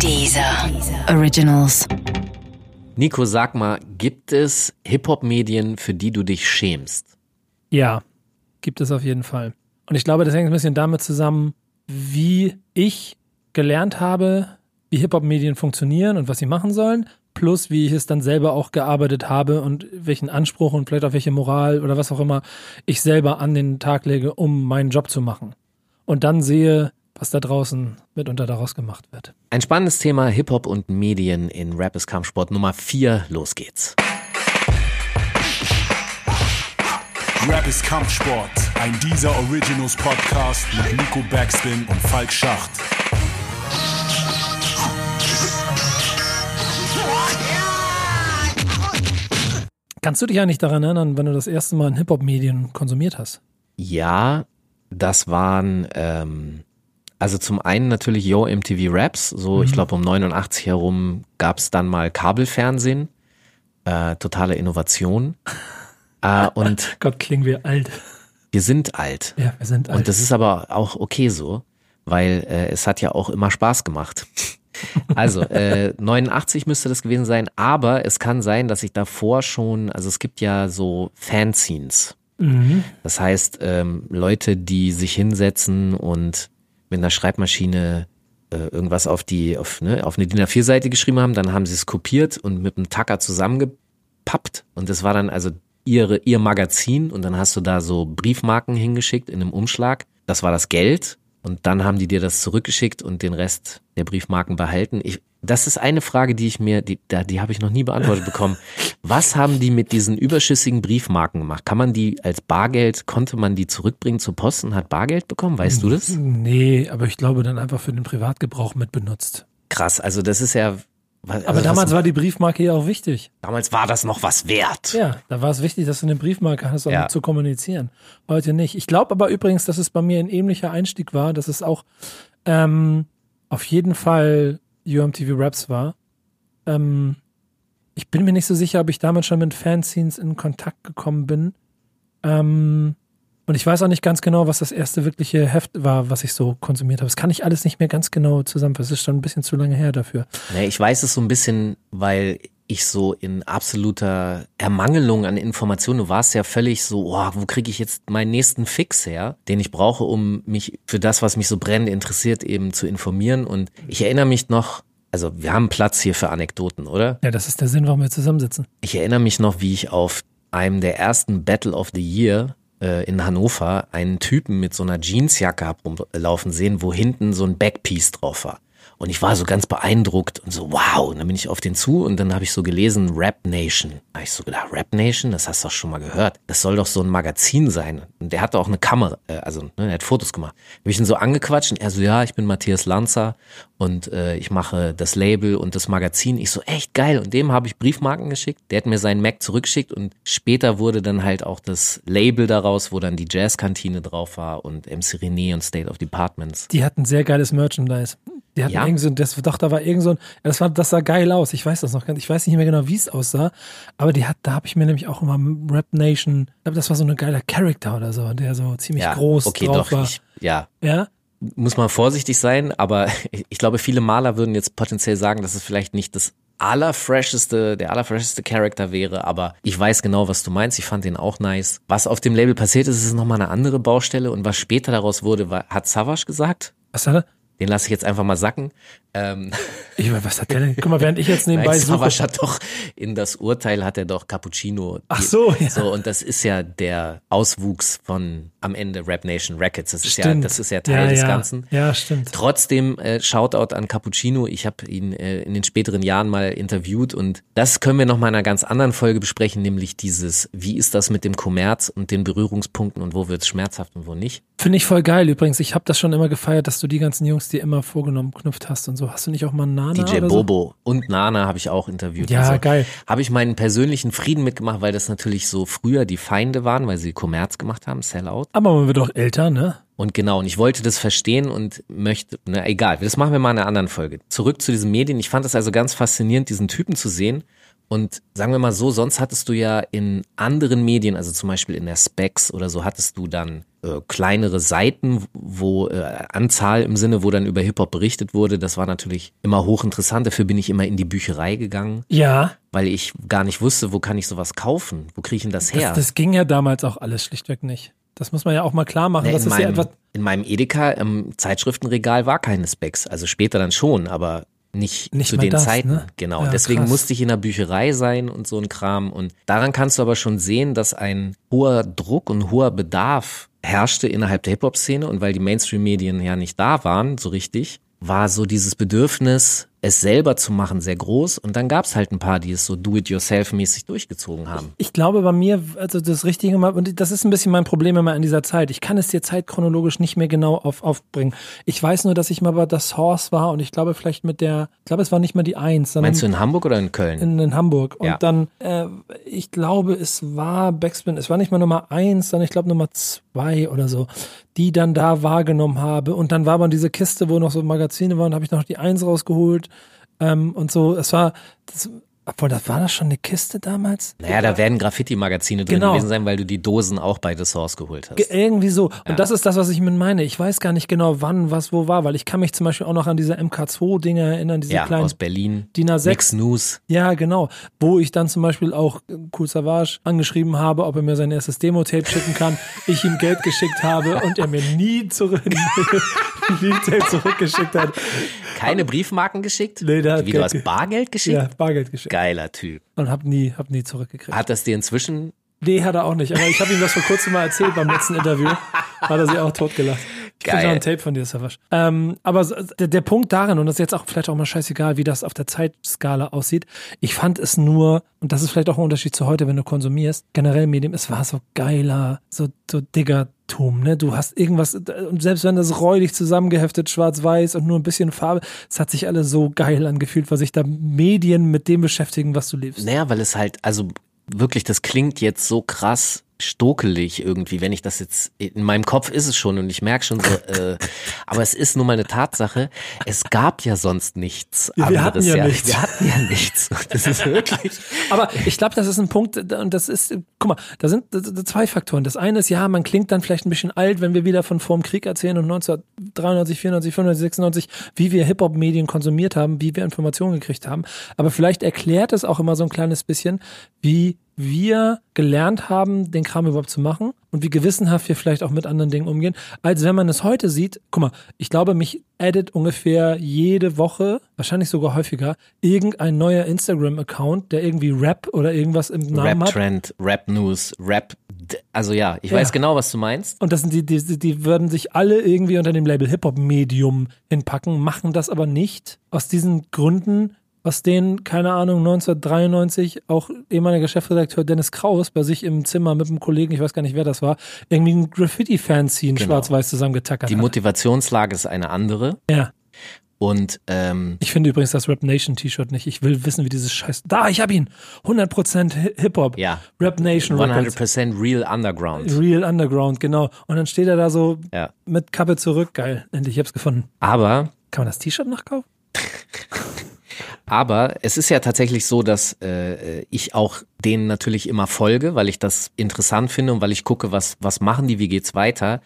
Dieser Originals. Nico, sag mal, gibt es Hip-Hop-Medien, für die du dich schämst? Ja, gibt es auf jeden Fall. Und ich glaube, das hängt ein bisschen damit zusammen, wie ich gelernt habe, wie Hip-Hop-Medien funktionieren und was sie machen sollen, plus wie ich es dann selber auch gearbeitet habe und welchen Anspruch und vielleicht auch welche Moral oder was auch immer ich selber an den Tag lege, um meinen Job zu machen. Und dann sehe, was da draußen mitunter daraus gemacht wird. Ein spannendes Thema Hip-Hop und Medien in Rap ist Kampfsport Nummer 4. Los geht's. Rap ist Kampfsport, ein dieser Originals Podcast mit Nico Backspin und Falk Schacht. Kannst du dich eigentlich daran erinnern, wenn du das erste Mal in Hip-Hop-Medien konsumiert hast? Ja, das waren ähm, also zum einen natürlich Yo MTV Raps, so ich glaube um 89 herum gab es dann mal Kabelfernsehen, äh, totale Innovation. äh, und Gott, klingen wir alt. wir sind alt. Ja, wir sind alt. Und das ist aber auch okay so, weil äh, es hat ja auch immer Spaß gemacht. Also, äh, 89 müsste das gewesen sein, aber es kann sein, dass ich davor schon, also es gibt ja so Fanzines. mhm. Das heißt, ähm, Leute, die sich hinsetzen und mit einer Schreibmaschine äh, irgendwas auf die, auf, ne, auf eine DIN A4-Seite geschrieben haben, dann haben sie es kopiert und mit einem Tacker zusammengepappt und das war dann also ihre, ihr Magazin und dann hast du da so Briefmarken hingeschickt in einem Umschlag. Das war das Geld und dann haben die dir das zurückgeschickt und den Rest der Briefmarken behalten. Ich, das ist eine Frage, die ich mir, die, die habe ich noch nie beantwortet bekommen. Was haben die mit diesen überschüssigen Briefmarken gemacht? Kann man die als Bargeld, konnte man die zurückbringen zur Post und hat Bargeld bekommen? Weißt du das? Nee, aber ich glaube dann einfach für den Privatgebrauch mit benutzt. Krass, also das ist ja. was- Aber also damals was, war die Briefmarke ja auch wichtig. damals war das noch was wert. Ja, da war es wichtig, dass du eine Briefmarke hast, um Ja. zu kommunizieren. Heute nicht. Ich glaube aber übrigens, dass es bei mir ein ähnlicher Einstieg war, dass es auch ähm, auf jeden Fall UMTV Raps war. Ähm, ich bin mir nicht so sicher, ob ich damals schon mit Fanzines in Kontakt gekommen bin. Ähm, und ich weiß auch nicht ganz genau, was das erste wirkliche Heft war, was ich so konsumiert habe. Das kann ich alles nicht mehr ganz genau zusammenfassen. Das ist schon ein bisschen zu lange her dafür. Nee, ich weiß es so ein bisschen, weil ich so in absoluter Ermangelung an Informationen, du warst ja völlig so, oh, wo kriege ich jetzt meinen nächsten Fix her, den ich brauche, um mich für das, was mich so brennend interessiert, eben zu informieren. Und ich erinnere mich noch, also wir haben Platz hier für Anekdoten, oder? Ja, das ist der Sinn, warum wir zusammensitzen. Ich erinnere mich noch, wie ich auf einem der ersten Battle of the Year äh, in Hannover einen Typen mit so einer Jeansjacke hab rumlaufen sehen, wo hinten so ein Backpiece drauf war. Und ich war so ganz beeindruckt und so, wow. Und dann bin ich auf den zu und dann habe ich so gelesen, Rap Nation. Da hab ich so gedacht, Rap Nation, das hast du doch schon mal gehört. Das soll doch so ein Magazin sein. Und der hatte auch eine Kamera, äh, also ne, er hat Fotos gemacht. Hab ich ihn so angequatscht und er so, ja, ich bin Matthias Lanzer und äh, ich mache das Label und das Magazin. Ich so, echt geil. Und dem habe ich Briefmarken geschickt. Der hat mir seinen Mac zurückgeschickt und später wurde dann halt auch das Label daraus, wo dann die Jazzkantine drauf war und MC René und State of Departments. Die hatten sehr geiles Merchandise. Die hatten Ja. irgend so, das, doch, da war irgend so ein, das war, das sah geil aus. Ich weiß das noch ganz, ich weiß nicht mehr genau, wie es aussah, aber die hat, da habe ich mir nämlich auch immer Rap Nation, ich glaube, das war so ein geiler Charakter oder so, der so ziemlich Ja, groß okay, drauf doch. war. Ich, ja, ja, muss man vorsichtig sein, aber ich glaube, viele Maler würden jetzt potenziell sagen, dass es vielleicht nicht das allerfresheste, der allerfresheste Charakter wäre, aber ich weiß genau, was du meinst. Ich fand den auch nice. Was auf dem Label passiert ist, ist nochmal eine andere Baustelle und was später daraus wurde, war, hat Savage gesagt. was hat er? Den lasse ich jetzt einfach mal sacken. Ähm, Ich, weiß, was hat der denn? Guck mal, während ich jetzt nebenbei Nein, suche. Hat doch in das Urteil hat er doch Cappuccino. Ach so, ja. So, und das ist ja der Auswuchs von am Ende Rap Nation Records. Das ist ja, das ist ja Teil ja, des ja. Ganzen. Ja, stimmt. Trotzdem äh, Shoutout an Cappuccino. Ich habe ihn äh, in den späteren Jahren mal interviewt und das können wir noch mal in einer ganz anderen Folge besprechen, nämlich dieses, wie ist das mit dem Kommerz und den Berührungspunkten und wo wird's schmerzhaft und wo nicht. Finde ich voll geil übrigens. Ich habe das schon immer gefeiert, dass du die ganzen Jungs dir immer vorgenommen knüpft hast und so. Hast du nicht auch mal einen Nana DJ oder so? Bobo und Nana habe ich auch interviewt. Ja, geil. Habe ich meinen persönlichen Frieden mitgemacht, weil das natürlich so früher die Feinde waren, weil sie Kommerz gemacht haben, Sellout. Aber man wird auch älter, ne? Und genau, und ich wollte das verstehen und möchte, na egal, das machen wir mal in einer anderen Folge. Zurück zu diesen Medien. Ich fand das also ganz faszinierend, diesen Typen zu sehen. Und sagen wir mal so, sonst hattest du ja in anderen Medien, also zum Beispiel in der Specs oder so, hattest du dann äh, kleinere Seiten, wo äh, Anzahl im Sinne, wo dann über Hip-Hop berichtet wurde. Das war natürlich immer hochinteressant. Dafür bin ich immer in die Bücherei gegangen, Ja, weil ich gar nicht wusste, wo kann ich sowas kaufen? Wo kriege ich denn das her? das, das ging ja damals auch alles schlichtweg nicht. Das muss man ja auch mal klar machen. Nee, das in, ist ja meinem, etwas. in meinem Edeka im Zeitschriftenregal war keine Specs. Also später dann schon, aber nicht, Nicht zu den das, Zeiten. ne? Genau. Ja, Deswegen krass. musste ich in der Bücherei sein und so ein Kram. Und daran kannst du aber schon sehen, dass ein hoher Druck und hoher Bedarf herrschte innerhalb der Hip-Hop-Szene. Und weil die Mainstream-Medien ja nicht da waren, so richtig, war so dieses Bedürfnis, es selber zu machen, sehr groß. Und dann gab es halt ein paar, die es so do-it-yourself-mäßig durchgezogen haben. Ich glaube bei mir, also das Richtige und das ist ein bisschen mein Problem immer in dieser Zeit. Ich kann es dir zeitchronologisch nicht mehr genau auf, aufbringen. Ich weiß nur, dass ich mal bei The Source war und ich glaube vielleicht mit der, ich glaube es war nicht mal die Eins, sondern Meinst du in Hamburg oder in Köln? in, in Hamburg. Und Ja. dann, äh, ich glaube, es war Backspin, es war nicht mal Nummer eins, sondern ich glaube Nummer zwei oder so, die dann da wahrgenommen habe. Und dann war man diese Kiste, wo noch so Magazine waren, habe ich noch die Eins rausgeholt. Ähm, und so, es war, das, obwohl, das war das schon eine Kiste damals? Naja, da werden Graffiti-Magazine drin Genau. gewesen sein, weil du die Dosen auch bei The Source geholt hast. Ge- Irgendwie so. Und das ist das, was ich mit meine. Ich weiß gar nicht genau, wann, was, wo war, weil ich kann mich zum Beispiel auch noch an diese MK2-Dinge erinnern, diese ja, kleinen aus Berlin. DIN A6. Mix News. Ja, genau. Wo ich dann zum Beispiel auch äh, Cool Savage angeschrieben habe, ob er mir sein erstes Demo-Tape schicken kann. ich ihm Geld geschickt habe und er mir nie zurück, nie Tape zurückgeschickt hat. Keine Briefmarken geschickt? Nee, der hat Wie, du hast ge- Bargeld geschickt? Ja, Bargeld geschickt. Geiler Typ. Und hab nie, hab nie zurückgekriegt. Hat das dir inzwischen Nee, hat er auch nicht. Aber ich habe ihm das vor kurzem mal erzählt beim letzten Interview. Hat er sich auch totgelacht. Ich krieg Geil. noch ein Tape von dir, Savasch. Ähm, aber der, der Punkt darin, und das ist jetzt auch vielleicht auch mal scheißegal, wie das auf der Zeitskala aussieht, ich fand es nur, und das ist vielleicht auch ein Unterschied zu heute, wenn du konsumierst, generell Medien, es war so geiler, so, so Diggertum, ne? Du hast irgendwas, und selbst wenn das räudig zusammengeheftet, schwarz-weiß und nur ein bisschen Farbe, es hat sich alles so geil angefühlt, weil sich da Medien mit dem beschäftigen, was du liebst. Naja, weil es halt, also wirklich, das klingt jetzt so krass stokelig irgendwie, wenn ich das jetzt, in meinem Kopf ist es schon und ich merke schon so, äh, aber es ist nun mal eine Tatsache, es gab ja sonst nichts Ja, wir hatten anderes. ja nichts. Wir hatten ja nichts. Das ist wirklich, Aber ich glaube, das ist ein Punkt, und das ist, guck mal, da sind zwei Faktoren. Das eine ist, ja, man klingt dann vielleicht ein bisschen alt, wenn wir wieder von vor dem Krieg erzählen und 1993, 94, 95, 96, wie wir Hip-Hop-Medien konsumiert haben, wie wir Informationen gekriegt haben. Aber vielleicht erklärt es auch immer so ein kleines bisschen, wie wir gelernt haben, den Kram überhaupt zu machen und wie gewissenhaft wir vielleicht auch mit anderen Dingen umgehen, als wenn man es heute sieht. Guck mal, ich glaube, mich addet ungefähr jede Woche, wahrscheinlich sogar häufiger, irgendein neuer Instagram-Account, der irgendwie Rap oder irgendwas im Namen hat. Rap-Trend, Rap-News, Rap, also ja, ich Ja. weiß genau, was du meinst. Und das sind die, die, die würden sich alle irgendwie unter dem Label Hip-Hop-Medium hinpacken, machen das aber nicht aus diesen Gründen, aus denen, keine Ahnung, 1993 auch ehemaliger Chefredakteur Dennis Kraus bei sich im Zimmer mit einem Kollegen, ich weiß gar nicht, wer das war, irgendwie ein Graffiti-Fanzine Genau. schwarz-weiß zusammengetackert Die hat. Motivationslage ist eine andere Ja. und ähm, Ich finde übrigens das Rap Nation T-Shirt nicht. Ich will wissen, wie dieses Scheiß. Da, ich hab ihn. 100% Hi- Hip-Hop. ja, Rap Nation Records. 100% Real Underground. Real Underground, genau. Und dann steht er da so Ja. mit Kappe zurück. Geil. Endlich, ich hab's gefunden. Aber Kann man das T-Shirt nachkaufen? Aber es ist ja tatsächlich so, dass äh, ich auch denen natürlich immer folge, weil ich das interessant finde und weil ich gucke, was, was machen die, wie geht's weiter.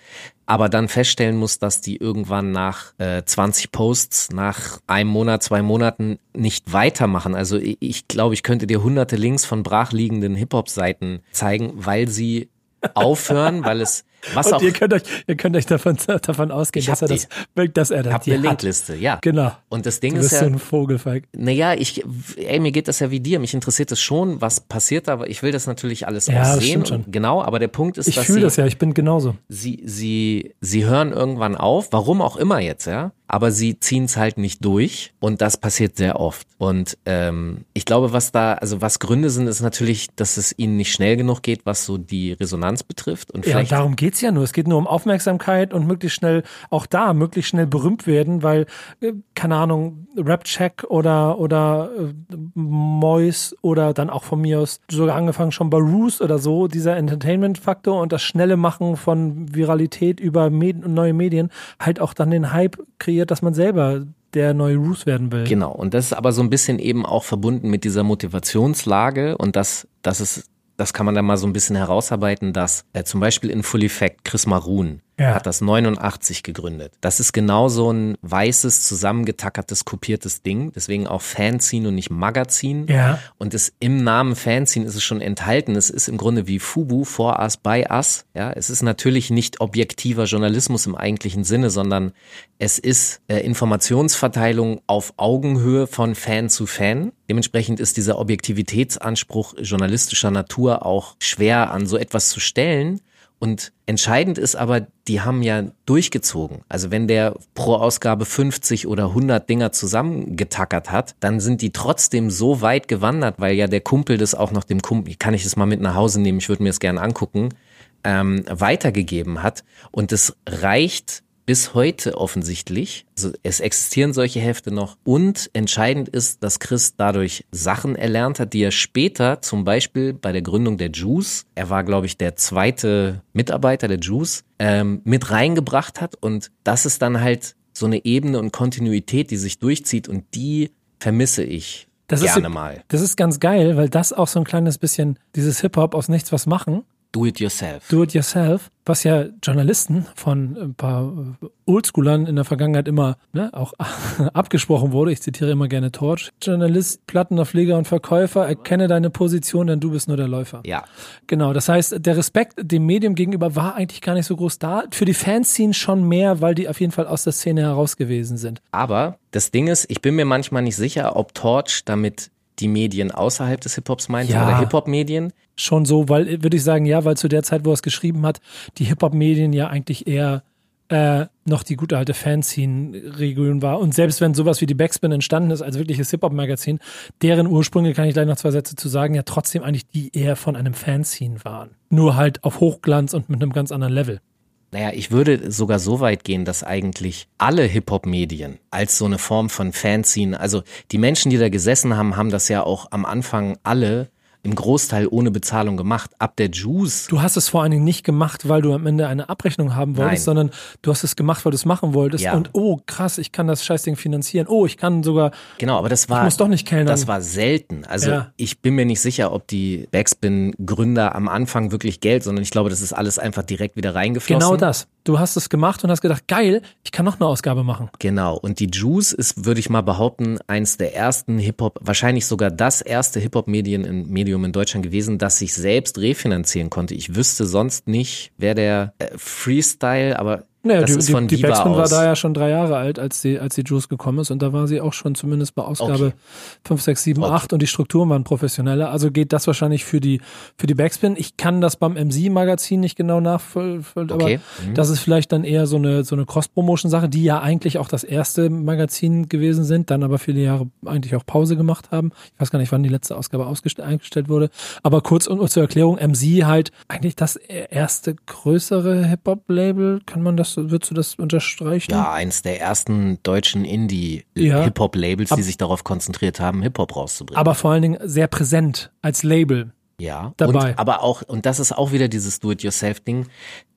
Aber dann feststellen muss, dass die irgendwann nach äh, 20 Posts, nach einem Monat, zwei Monaten nicht weitermachen. Also ich, ich glaube, ich könnte dir hunderte Links von brachliegenden Hip-Hop-Seiten zeigen, weil sie aufhören, weil es was Und ihr könnt euch, ihr könnt euch davon, davon ausgehen, Ich dass er das, dass er das eine hat. Linkliste, ja. Genau. Und das Ding Du ist bist ja, so ein Vogelfeig. Naja, ich, ey, mir geht das ja wie dir. Mich interessiert es schon, was passiert da, aber ich will das natürlich alles Ja, auch sehen. schon. Genau, aber der Punkt ist, Ich dass fühle sie, das ja, ich bin genauso. sie, sie, sie hören irgendwann auf, warum auch immer jetzt, ja. Aber sie ziehen es halt nicht durch und das passiert sehr oft. Und ähm, ich glaube, was da, also was Gründe sind, ist natürlich, dass es ihnen nicht schnell genug geht, was so die Resonanz betrifft. Und Ja, und darum geht's ja nur. Es geht nur um Aufmerksamkeit und möglichst schnell, auch da, möglichst schnell berühmt werden, weil, äh, keine Ahnung, Rap-Check oder, oder äh, Mois oder dann auch von mir aus sogar angefangen schon bei Roos oder so, dieser Entertainment-Faktor und das schnelle Machen von Viralität über Med neue Medien halt auch dann den Hype kreiert, dass man selber der neue Roos werden will. Genau, und das ist aber so ein bisschen eben auch verbunden mit dieser Motivationslage und das, das ist das kann man dann mal so ein bisschen herausarbeiten, dass äh, zum Beispiel in Full Effect Chris Maroon Ja. hat das 89 gegründet. Das ist genau so ein weißes, zusammengetackertes, kopiertes Ding. Deswegen auch Fanzine und nicht Magazin. Ja. Und es, im Namen Fanzine ist es schon enthalten. Es ist im Grunde wie Fubu, for us, by us. Ja, es ist natürlich nicht objektiver Journalismus im eigentlichen Sinne, sondern es ist äh, Informationsverteilung auf Augenhöhe von Fan zu Fan. Dementsprechend ist dieser Objektivitätsanspruch journalistischer Natur auch schwer an so etwas zu stellen. Und entscheidend ist aber, die haben ja durchgezogen. Also wenn der pro Ausgabe 50 oder 100 Dinger zusammengetackert hat, dann sind die trotzdem so weit gewandert, weil ja der Kumpel das auch noch dem Kumpel, kann ich das mal mit nach Hause nehmen, ich würde mir das gerne angucken, ähm, weitergegeben hat. Und es reicht bis heute offensichtlich. Also es existieren solche Hefte noch. Und entscheidend ist, dass Chris dadurch Sachen erlernt hat, die er später zum Beispiel bei der Gründung der Juice, er war, glaube ich, der zweite Mitarbeiter der Juice, ähm, mit reingebracht hat. Und das ist dann halt so eine Ebene und Kontinuität, die sich durchzieht. Und die vermisse ich Das ist, gerne mal. das ist ganz geil, weil das auch so ein kleines bisschen dieses Hip-Hop aus nichts was machen, Do it yourself. do it yourself, was ja Journalisten von ein paar Oldschoolern in der Vergangenheit immer ne, auch abgesprochen wurde. Ich zitiere immer gerne Torch. Journalist, Plattener Pfleger und Verkäufer, erkenne deine Position, denn du bist nur der Läufer. Ja. Genau, das heißt, der Respekt dem Medium gegenüber war eigentlich gar nicht so groß da. Für die Fanszene schon mehr, weil die auf jeden Fall aus der Szene heraus gewesen sind. Aber das Ding ist, ich bin mir manchmal nicht sicher, ob Torch damit die Medien außerhalb des Hip-Hops meinte Ja. oder Hip-Hop-Medien. Schon so, weil, würde ich sagen, ja, weil zu der Zeit, wo er es geschrieben hat, die Hip-Hop-Medien ja eigentlich eher äh, noch die gute alte Fanzine-Regeln war. Und selbst wenn sowas wie die Backspin entstanden ist als wirkliches Hip-Hop-Magazin, deren Ursprünge, kann ich gleich noch zwei Sätze zu sagen, ja trotzdem eigentlich die eher von einem Fanzine waren. Nur halt auf Hochglanz und mit einem ganz anderen Level. Naja, ich würde sogar so weit gehen, dass eigentlich alle Hip-Hop-Medien als so eine Form von Fanzine, also die Menschen, die da gesessen haben, haben das ja auch am Anfang alle im Großteil ohne Bezahlung gemacht. Ab der Juice. Du hast es vor allen Dingen nicht gemacht, weil du am Ende eine Abrechnung haben wolltest, Nein. sondern du hast es gemacht, weil du es machen wolltest. Ja. Und oh, krass, ich kann das Scheißding finanzieren. Oh, ich kann sogar, Genau, aber das war. ich muss doch nicht kellnern. Das war selten. Also Ja. ich bin mir nicht sicher, ob die Backspin-Gründer am Anfang wirklich Geld, sondern ich glaube, das ist alles einfach direkt wieder reingeflossen. Genau das. Du hast es gemacht und hast gedacht, geil, ich kann noch eine Ausgabe machen. Genau. Und die Juice ist, würde ich mal behaupten, eins der ersten Hip-Hop, wahrscheinlich sogar das erste Hip-Hop-Medium in, Medium in Deutschland gewesen, das sich selbst refinanzieren konnte. Ich wüsste sonst nicht, wer der äh, Freestyle, aber Naja, das die, ist von die, die Diva Backspin war aus. da ja schon drei Jahre alt, als die, als die Juice gekommen ist. Und da war sie auch schon zumindest bei Ausgabe Okay. 5, 6, 7, Okay. 8 und die Strukturen waren professioneller. Also geht das wahrscheinlich für die, für die Backspin. Ich kann das beim MC-Magazin nicht genau nachvollziehen, aber Okay. Mhm. das ist vielleicht dann eher so eine, so eine Cross-Promotion-Sache, die ja eigentlich auch das erste Magazin gewesen sind, dann aber viele Jahre eigentlich auch Pause gemacht haben. Ich weiß gar nicht, wann die letzte Ausgabe eingestellt wurde. Aber kurz und zur Erklärung, MC halt eigentlich das erste größere Hip-Hop-Label. Kann man das, würdest du das unterstreichen? ja, eins der ersten deutschen Ja. Indie-Hip-Hop-Labels, die Ab- sich darauf konzentriert haben, Hip-Hop rauszubringen. aber vor allen Dingen sehr präsent als Label. Ja, dabei. Und, aber auch, und das ist auch wieder dieses Do-it-yourself-Ding.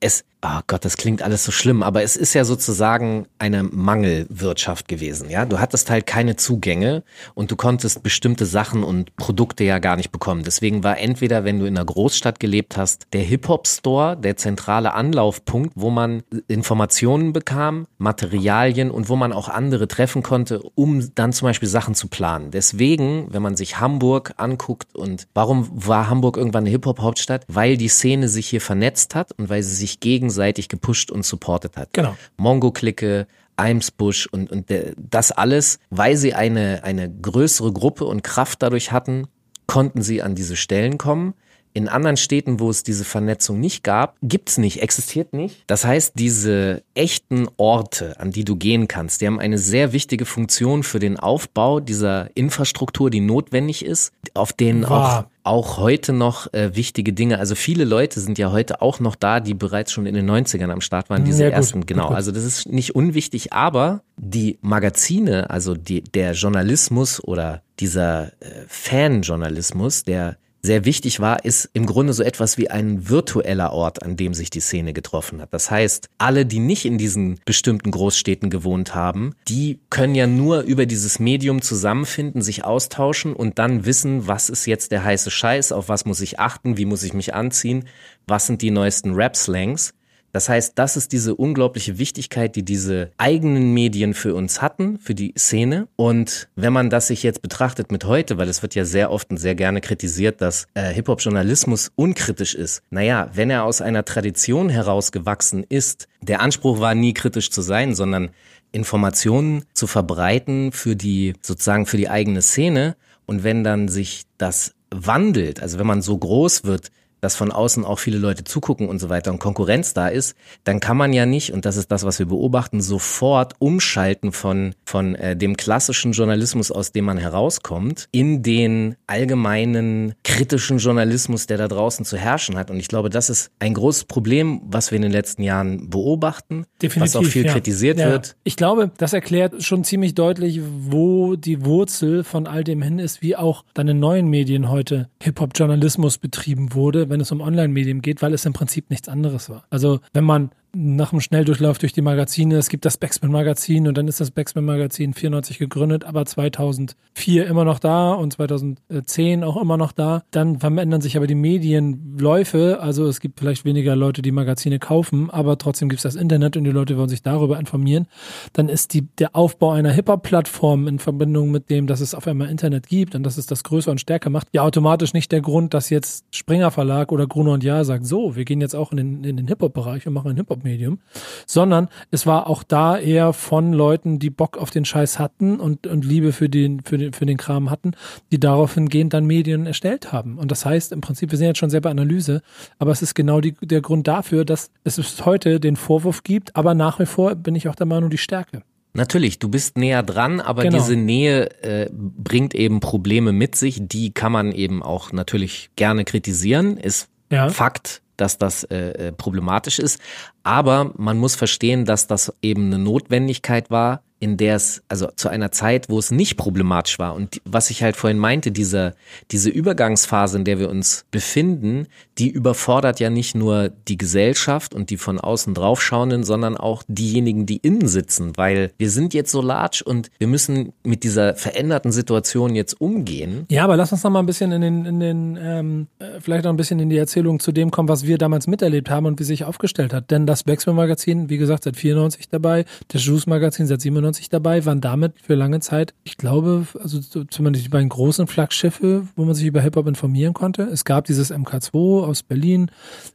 Es, oh Gott, das klingt alles so schlimm, aber es ist ja sozusagen eine Mangelwirtschaft gewesen, ja. Du hattest halt keine Zugänge und du konntest bestimmte Sachen und Produkte ja gar nicht bekommen. Deswegen war entweder, wenn du in einer Großstadt gelebt hast, der Hip-Hop-Store der zentrale Anlaufpunkt, wo man Informationen bekam, Materialien und wo man auch andere treffen konnte, um dann zum Beispiel Sachen zu planen. Deswegen, wenn man sich Hamburg anguckt und warum war Hamburg irgendwann eine Hip-Hop-Hauptstadt? Weil die Szene sich hier vernetzt hat und weil sie sich gegenseitig gepusht und supportet hat. Genau. Mongo-Clique, Eimsbusch und, und das alles, weil sie eine, eine größere Gruppe und Kraft dadurch hatten, konnten sie an diese Stellen kommen. In anderen Städten, wo es diese Vernetzung nicht gab, gibt's nicht, existiert nicht. Das heißt, diese echten Orte, an die du gehen kannst, die haben eine sehr wichtige Funktion für den Aufbau dieser Infrastruktur, die notwendig ist, auf denen auch Wahr. auch heute noch äh, wichtige Dinge, also viele Leute sind ja heute auch noch da, die bereits schon in den 90ern am Start waren, diese Ja, gut, ersten, genau. gut. Also das ist nicht unwichtig, aber die Magazine, also die, der Journalismus oder dieser äh, Fanjournalismus, der sehr wichtig war, ist im Grunde so etwas wie ein virtueller Ort, an dem sich die Szene getroffen hat. Das heißt, alle, die nicht in diesen bestimmten Großstädten gewohnt haben, die können ja nur über dieses Medium zusammenfinden, sich austauschen und dann wissen, was ist jetzt der heiße Scheiß, auf was muss ich achten, wie muss ich mich anziehen, was sind die neuesten Rap-Slangs. Das heißt, das ist diese unglaubliche Wichtigkeit, die diese eigenen Medien für uns hatten, für die Szene. Und wenn man das sich jetzt betrachtet mit heute, weil es wird ja sehr oft und sehr gerne kritisiert, dass äh, Hip-Hop-Journalismus unkritisch ist. Naja, wenn er aus einer Tradition herausgewachsen ist, der Anspruch war nie kritisch zu sein, sondern Informationen zu verbreiten für die, sozusagen für die eigene Szene. Und wenn dann sich das wandelt, also wenn man so groß wird, dass von außen auch viele Leute zugucken und so weiter und Konkurrenz da ist, dann kann man ja nicht, und das ist das, was wir beobachten, sofort umschalten von, von äh, dem klassischen Journalismus, aus dem man herauskommt, in den allgemeinen kritischen Journalismus, der da draußen zu herrschen hat. Und ich glaube, das ist ein großes Problem, was wir in den letzten Jahren beobachten, Definitiv, was auch viel ja. kritisiert ja. wird. Ich glaube, das erklärt schon ziemlich deutlich, wo die Wurzel von all dem hin ist, wie auch dann in neuen Medien heute Hip-Hop-Journalismus betrieben wurde, wenn es um Online-Medien geht, weil es im Prinzip nichts anderes war. Also wenn man nach dem Schnelldurchlauf durch die Magazine. Es gibt das Backspin-Magazin und dann ist das Backspin-Magazin 94 gegründet, aber 2004 immer noch da und 2010 auch immer noch da. Dann verändern sich aber die Medienläufe. Also es gibt vielleicht weniger Leute, die Magazine kaufen, aber trotzdem gibt es das Internet und die Leute wollen sich darüber informieren. Dann ist die, der Aufbau einer Hip-Hop-Plattform in Verbindung mit dem, dass es auf einmal Internet gibt und dass es das größer und stärker macht, ja automatisch nicht der Grund, dass jetzt Springer Verlag oder Gruner und Jahr sagt, so, wir gehen jetzt auch in den, in den Hip-Hop-Bereich und machen einen Hip-Hop Medium, sondern es war auch da eher von Leuten, die Bock auf den Scheiß hatten und, und Liebe für den, für den, für den Kram hatten, die daraufhin gehend dann Medien erstellt haben. Und das heißt im Prinzip, wir sind jetzt schon sehr bei Analyse, aber es ist genau die, der Grund dafür, dass es heute den Vorwurf gibt, aber nach wie vor bin ich auch der Meinung, die Stärke. Natürlich, du bist näher dran, aber Genau. diese Nähe äh, bringt eben Probleme mit sich, die kann man eben auch natürlich gerne kritisieren, ist Ja. Fakt, dass das äh, äh, problematisch ist, aber man muss verstehen, dass das eben eine Notwendigkeit war, in der es, also zu einer Zeit, wo es nicht problematisch war. Und was ich halt vorhin meinte, diese, diese Übergangsphase, in der wir uns befinden, die überfordert ja nicht nur die Gesellschaft und die von außen draufschauenden, sondern auch diejenigen, die innen sitzen, weil wir sind jetzt so large und wir müssen mit dieser veränderten Situation jetzt umgehen. Ja, aber lass uns noch mal ein bisschen in den, in den ähm, äh, vielleicht noch ein bisschen in die Erzählung zu dem kommen, was wir damals miterlebt haben und wie sich aufgestellt hat. Denn das Backspin-Magazin, wie gesagt, seit 94 dabei, das Juice-Magazin seit 97 dabei, waren damit für lange Zeit, ich glaube, also so zumindest die beiden großen Flaggschiffe, wo man sich über Hip-Hop informieren konnte. Es gab dieses MK2 aus Berlin.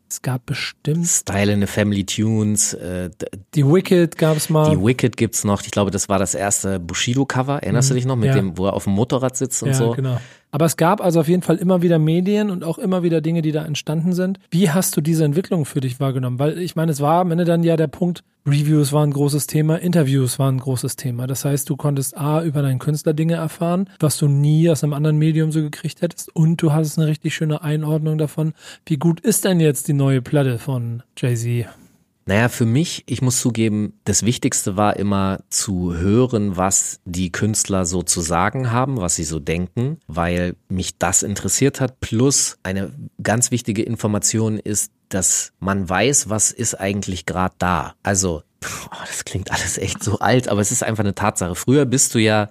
Es gab bestimmt Style in the Family Tunes, äh, die Wicked gab es mal. Die Wicked gibt's noch. Ich glaube, das war das erste Bushido-Cover. Erinnerst du dich noch mit Mhm. ja. dem, wo er auf dem Motorrad sitzt und ja, so? genau. Aber es gab also auf jeden Fall immer wieder Medien und auch immer wieder Dinge, die da entstanden sind. Wie hast du diese Entwicklung für dich wahrgenommen? Weil ich meine, es war am Ende dann ja der Punkt, Reviews waren ein großes Thema, Interviews waren ein großes Thema. Das heißt, du konntest A, über deinen Künstler Dinge erfahren, was du nie aus einem anderen Medium so gekriegt hättest. Und du hattest eine richtig schöne Einordnung davon, wie gut ist denn jetzt die neue Platte von Jay-Z? Naja, für mich, ich muss zugeben, das Wichtigste war immer zu hören, was die Künstler so zu sagen haben, was sie so denken, weil mich das interessiert hat. Plus eine ganz wichtige Information ist, dass man weiß, was ist eigentlich gerade da. Also, oh, das klingt alles echt so alt, aber es ist einfach eine Tatsache. Früher bist du ja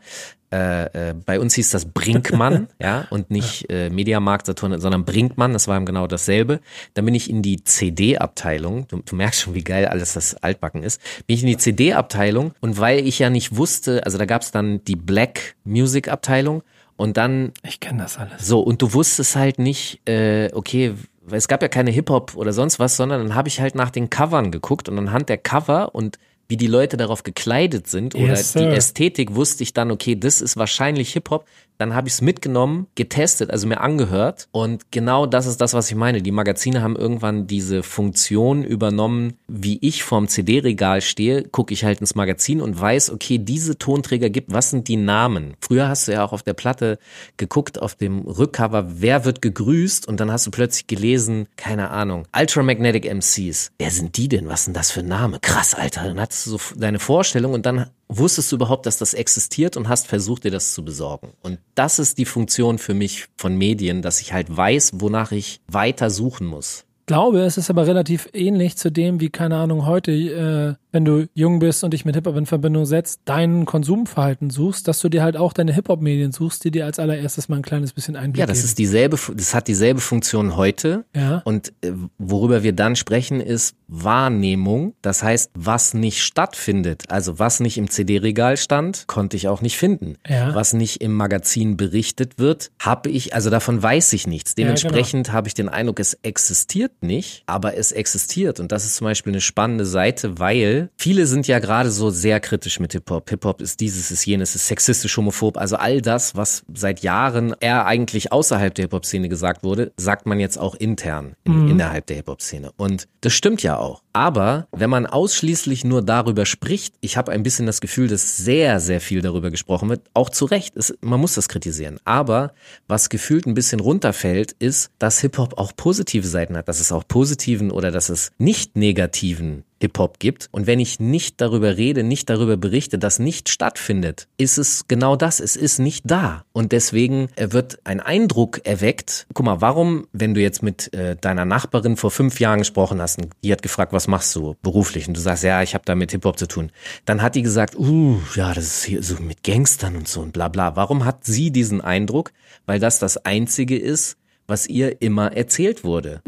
äh, äh, bei uns hieß das Brinkmann, ja, und nicht äh, Mediamarkt, Saturn, sondern Brinkmann, das war eben genau dasselbe. Dann bin ich in die CD-Abteilung, du, du merkst schon, wie geil alles das altbacken ist, bin ich in die CD-Abteilung und weil ich ja nicht wusste, also da gab's dann die Black Music Abteilung und dann Ich kenne das alles. so, und du wusstest halt nicht, äh, okay, es gab ja keine Hip-Hop oder sonst was, sondern dann habe ich halt nach den Covern geguckt und anhand der Cover und wie die Leute darauf gekleidet sind oder Yes, die. Ästhetik wusste ich dann, okay, das ist wahrscheinlich Hip-Hop. Dann habe ich es mitgenommen, getestet, also mir angehört. Und genau das ist das, was ich meine. Die Magazine haben irgendwann diese Funktion übernommen, wie ich vorm CD-Regal stehe, gucke ich halt ins Magazin und weiß, okay, diese Tonträger gibt, was sind die Namen? Früher hast du ja auch auf der Platte geguckt, auf dem Rückcover, wer wird gegrüßt? Und dann hast du plötzlich gelesen, keine Ahnung, Ultramagnetic MCs. Wer sind die denn? Was sind das für Name? Krass, Alter. Dann hattest du so deine Vorstellung und dann wusstest du überhaupt, dass das existiert und hast versucht, dir das zu besorgen. Und das ist die Funktion für mich von Medien, dass ich halt weiß, wonach ich weiter suchen muss glaube, es ist aber relativ ähnlich zu dem, wie, keine Ahnung, heute, äh, wenn du jung bist und dich mit Hip-Hop in Verbindung setzt, dein Konsumverhalten suchst, dass du dir halt auch deine Hip-Hop-Medien suchst, die dir als allererstes mal ein kleines bisschen Einblick Ja, das geben. ist dieselbe, das hat dieselbe Funktion heute. Ja. Und äh, worüber wir dann sprechen, ist Wahrnehmung. Das heißt, was nicht stattfindet, also was nicht im CD-Regal stand, konnte ich auch nicht finden. Ja. Was nicht im Magazin berichtet wird, habe ich, also davon weiß ich nichts. genau. Dementsprechend habe ich den Eindruck, es existiert nicht, aber es existiert. Und das ist zum Beispiel eine spannende Seite, weil viele sind ja gerade so sehr kritisch mit Hip-Hop. Hip-Hop ist dieses, ist jenes, ist sexistisch, homophob. Also all das, was seit Jahren eher eigentlich außerhalb der Hip-Hop-Szene gesagt wurde, sagt man jetzt auch intern in, innerhalb der Hip-Hop-Szene. Und das stimmt ja auch. Aber wenn man ausschließlich nur darüber spricht, ich habe ein bisschen das Gefühl, dass sehr, sehr viel darüber gesprochen wird, auch zu Recht. Es, man muss das kritisieren. Aber was gefühlt ein bisschen runterfällt, ist, dass Hip-Hop auch positive Seiten hat, dass es auch positiven oder dass es nicht negativen Hip-Hop gibt. Und wenn ich nicht darüber rede, nicht darüber berichte, das nicht stattfindet, ist es genau das. Es ist nicht da. Und deswegen äh, wird ein Eindruck erweckt. Guck mal, warum, wenn du jetzt mit äh, deiner Nachbarin vor fünf Jahren gesprochen hast und die hat gefragt, was machst du beruflich? Und du sagst, ja, ich habe da mit Hip-Hop zu tun. Dann hat die gesagt, uh, ja, das ist hier so mit Gangstern und so und bla bla. Warum hat sie diesen Eindruck? Weil das das Einzige ist, was ihr immer erzählt wurde.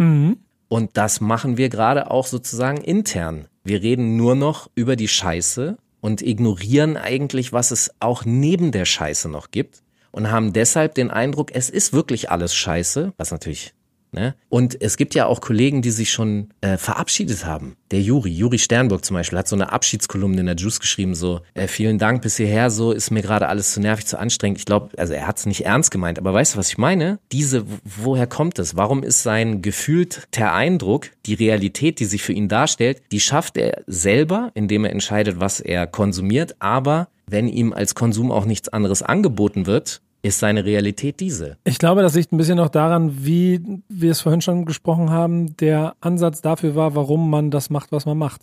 Und das machen wir gerade auch sozusagen intern. Wir reden nur noch über die Scheiße und ignorieren eigentlich, was es auch neben der Scheiße noch gibt und haben deshalb den Eindruck, es ist wirklich alles Scheiße, was natürlich Ne? Und es gibt ja auch Kollegen, die sich schon äh, verabschiedet haben. Der Juri, Juri Sternburg zum Beispiel, hat so eine Abschiedskolumne in der Juice geschrieben, so, äh, vielen Dank bis hierher, so ist mir gerade alles zu nervig, zu anstrengend. Ich glaube, also er hat es nicht ernst gemeint, aber weißt du, was ich meine? Diese, woher kommt es? Warum ist sein gefühlter Eindruck, die Realität, die sich für ihn darstellt, die schafft er selber, indem er entscheidet, was er konsumiert, aber wenn ihm als Konsum auch nichts anderes angeboten wird, ist seine Realität diese. Ich glaube, das liegt ein bisschen auch daran, wie wir es vorhin schon gesprochen haben, der Ansatz dafür war, warum man das macht, was man macht.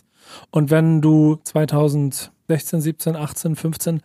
Und wenn du 2016, 17, 18, 15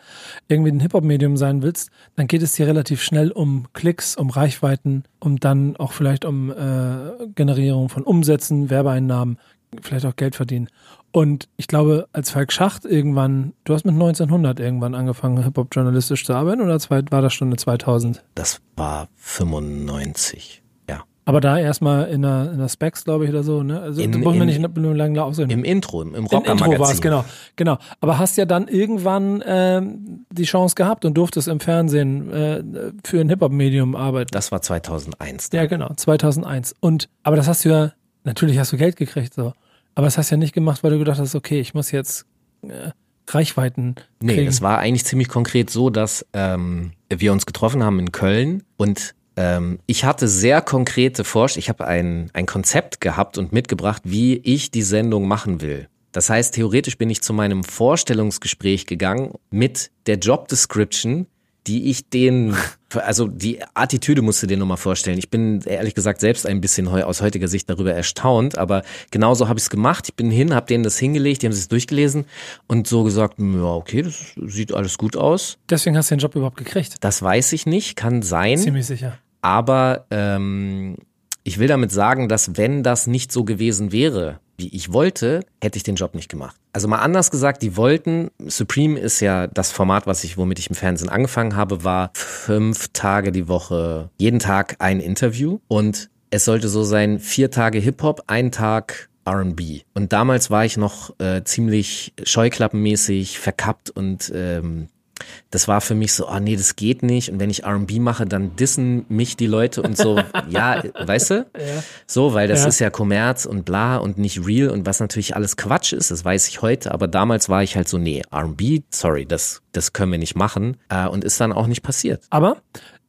irgendwie ein Hip-Hop-Medium sein willst, dann geht es dir relativ schnell um Klicks, um Reichweiten, um dann auch vielleicht um äh, Generierung von Umsätzen, Werbeeinnahmen, vielleicht auch Geld verdienen. Und ich glaube, als Falk Schacht irgendwann, du hast mit 1900 irgendwann angefangen, Hip-Hop journalistisch zu arbeiten oder war das schon eine 2000? Das war 95. Ja. Aber da erstmal in der, in der Specs, glaube ich, oder so, ne? Also, In- da brauchen wir in- nicht nur lange aussehen. Im Intro, im, im Im Intro war es, genau, genau. Aber hast ja dann irgendwann ähm, die Chance gehabt und durftest im Fernsehen äh, für ein Hip-Hop-Medium arbeiten. Das war 2001. Ja, genau, 2001. Und, aber das hast du ja, natürlich hast du Geld gekriegt, so. Aber das hast du ja nicht gemacht, weil du gedacht hast, okay, ich muss jetzt äh, Reichweiten Nee, kriegen. es war eigentlich ziemlich konkret so, dass ähm, wir uns getroffen haben in Köln und ähm, ich hatte sehr konkrete Vorstellungen. Ich habe ein, ein Konzept gehabt und mitgebracht, wie ich die Sendung machen will. Das heißt, theoretisch bin ich zu meinem Vorstellungsgespräch gegangen mit der Job Description, die ich den, also die Attitüde musst du dir nochmal vorstellen. Ich bin ehrlich gesagt selbst ein bisschen aus heutiger Sicht darüber erstaunt, aber genauso habe ich es gemacht. Ich bin hin, habe denen das hingelegt, die haben es durchgelesen und so gesagt, ja, okay, das sieht alles gut aus. Deswegen hast du den Job überhaupt gekriegt. Das weiß ich nicht, kann sein. Ziemlich sicher. Aber ähm, ich will damit sagen, dass wenn das nicht so gewesen wäre, wie ich wollte, hätte ich den Job nicht gemacht. Also mal anders gesagt, die wollten, Supreme ist ja das Format, was ich, womit ich im Fernsehen angefangen habe, war fünf Tage die Woche, jeden Tag ein Interview und es sollte so sein, vier Tage Hip-Hop, ein Tag R&B. Und damals war ich noch äh, ziemlich scheuklappenmäßig verkappt und ähm, das war für mich so, oh nee, das geht nicht. Und wenn ich R&B mache, dann dissen mich die Leute und so, ja, weißt du? So, weil das Ja. ist ja Kommerz und bla und nicht real und was natürlich alles Quatsch ist, das weiß ich heute. Aber damals war ich halt so, nee, R&B, sorry, das, das können wir nicht machen. Äh, und ist dann auch nicht passiert. Aber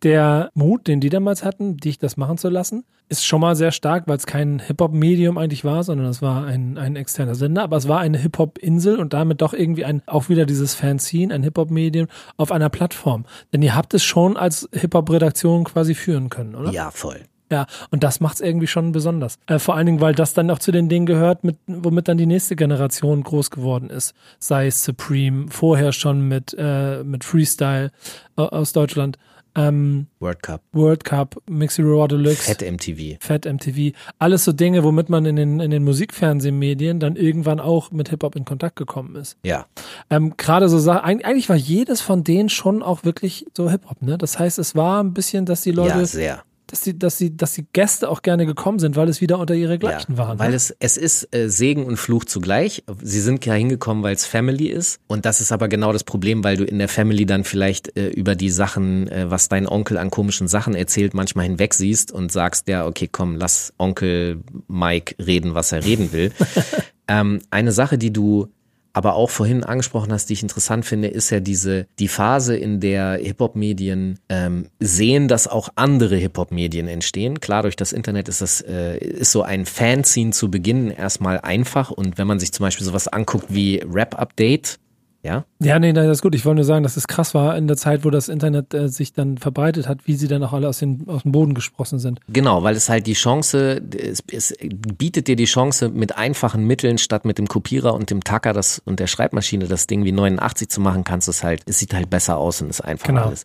der Mut, den die damals hatten, dich das machen zu lassen, ist schon mal sehr stark, weil es kein Hip-Hop-Medium eigentlich war, sondern es war ein, ein externer Sender, aber es war eine Hip-Hop-Insel und damit doch irgendwie ein, auch wieder dieses Fanzine, ein Hip-Hop-Medium auf einer Plattform. Denn ihr habt es schon als Hip-Hop-Redaktion quasi führen können, oder? Ja, voll. Ja, und das macht's irgendwie schon besonders. Äh, vor allen Dingen, weil das dann auch zu den Dingen gehört, mit, womit dann die nächste Generation groß geworden ist. Sei es Supreme, vorher schon mit, äh, mit Freestyle äh, aus Deutschland. Ähm, World Cup, World Cup, Mixi Raw Deluxe. Fett MTV. Fat MTV, alles so Dinge, womit man in den, in den Musikfernsehmedien dann irgendwann auch mit Hip-Hop in Kontakt gekommen ist. Ja, Ähm, Gerade so Sachen, eig- eigentlich war jedes von denen schon auch wirklich so Hip-Hop, ne? Das heißt, es war ein bisschen, dass die Leute, ja, sehr. Dass die, dass die, dass die Gäste auch gerne gekommen sind, weil es wieder unter ihre Gleichen ja, waren. Weil ne? es, es ist äh, Segen und Fluch zugleich. Sie sind ja hingekommen, weil es Family ist. Und das ist aber genau das Problem, weil du in der Family dann vielleicht äh, über die Sachen, äh, was dein Onkel an komischen Sachen erzählt, manchmal hinweg siehst und sagst, ja, okay, komm, lass Onkel Mike reden, was er reden will. ähm, eine Sache, die du aber auch vorhin angesprochen hast, die ich interessant finde, ist ja diese die Phase, in der Hip-Hop-Medien ähm, sehen, dass auch andere Hip-Hop-Medien entstehen. Klar, durch das Internet ist das äh, ist so ein Fanzine zu Beginn erstmal einfach und wenn man sich zum Beispiel sowas anguckt wie Rap Update, ja, Ja, nee, das ist gut. Ich wollte nur sagen, dass es krass war in der Zeit, wo das Internet äh, sich dann verbreitet hat, wie sie dann auch alle aus, den, aus dem Boden gesprossen sind. Genau, weil es halt die Chance, es, es bietet dir die Chance, mit einfachen Mitteln statt mit dem Kopierer und dem Tacker das, und der Schreibmaschine das Ding wie 89 zu machen, kannst du es halt, es sieht halt besser aus und ist einfacher Genau. alles.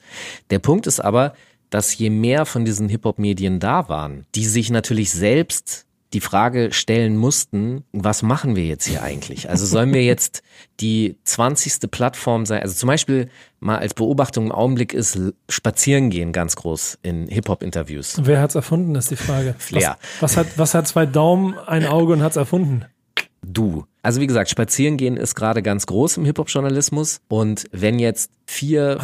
Der Punkt ist aber, dass je mehr von diesen Hip-Hop-Medien da waren, die sich natürlich selbst die Frage stellen mussten, was machen wir jetzt hier eigentlich? Also sollen wir jetzt die 20. Plattform sein? Also zum Beispiel mal als Beobachtung im Augenblick ist Spazieren gehen ganz groß in Hip-Hop-Interviews. Wer hat's erfunden, ist die Frage. Flair. Was, was, hat, was hat zwei Daumen, ein Auge und hat's erfunden? du. Also wie gesagt, spazieren gehen ist gerade ganz groß im Hip-Hop-Journalismus und wenn jetzt vier,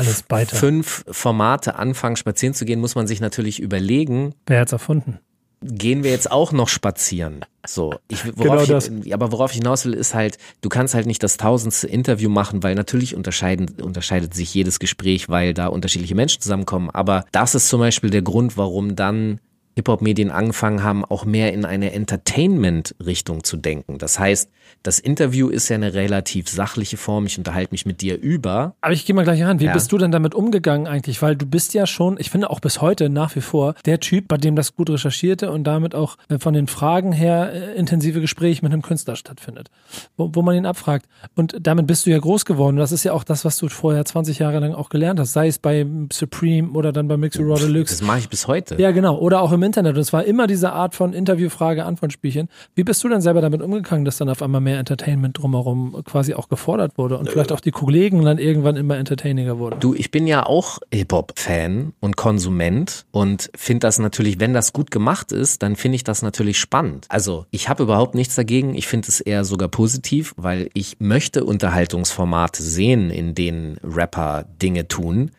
fünf Formate anfangen spazieren zu gehen, muss man sich natürlich überlegen, Wer hat's erfunden? Gehen wir jetzt auch noch spazieren? So, ich, Genau worauf das. ich, aber worauf ich hinaus will, ist halt, du kannst halt nicht das tausendste Interview machen, weil natürlich unterscheiden, unterscheidet sich jedes Gespräch, weil da unterschiedliche Menschen zusammenkommen. Aber das ist zum Beispiel der Grund, warum dann Hip-Hop-Medien angefangen haben, auch mehr in eine Entertainment-Richtung zu denken. Das heißt, das Interview ist ja eine relativ sachliche Form. Ich unterhalte mich mit dir über. Aber ich gehe mal gleich ran. Wie Ja. bist du denn damit umgegangen eigentlich? Weil du bist ja schon, ich finde auch bis heute nach wie vor, der Typ, bei dem das gut recherchierte und damit auch äh, von den Fragen her äh, intensive Gespräche mit einem Künstler stattfindet, wo, wo man ihn abfragt. Und damit bist du ja groß geworden. Das ist ja auch das, was du vorher 20 Jahre lang auch gelernt hast, sei es bei Supreme oder dann bei Mixer Deluxe. Das mache ich bis heute. Ja, genau. Oder auch im Internet. Und es war immer diese Art von Interview-Frage-Antwort-Spielchen. Wie bist du denn selber damit umgegangen, dass dann auf einmal mehr Entertainment drumherum quasi auch gefordert wurde und vielleicht auch die Kollegen dann irgendwann immer entertainiger wurden? Du, ich bin ja auch Hip-Hop-Fan und Konsument und finde das natürlich, wenn das gut gemacht ist, dann finde ich das natürlich spannend. Also ich habe überhaupt nichts dagegen. Ich finde es eher sogar positiv, weil ich möchte Unterhaltungsformate sehen, in denen Rapper Dinge tun.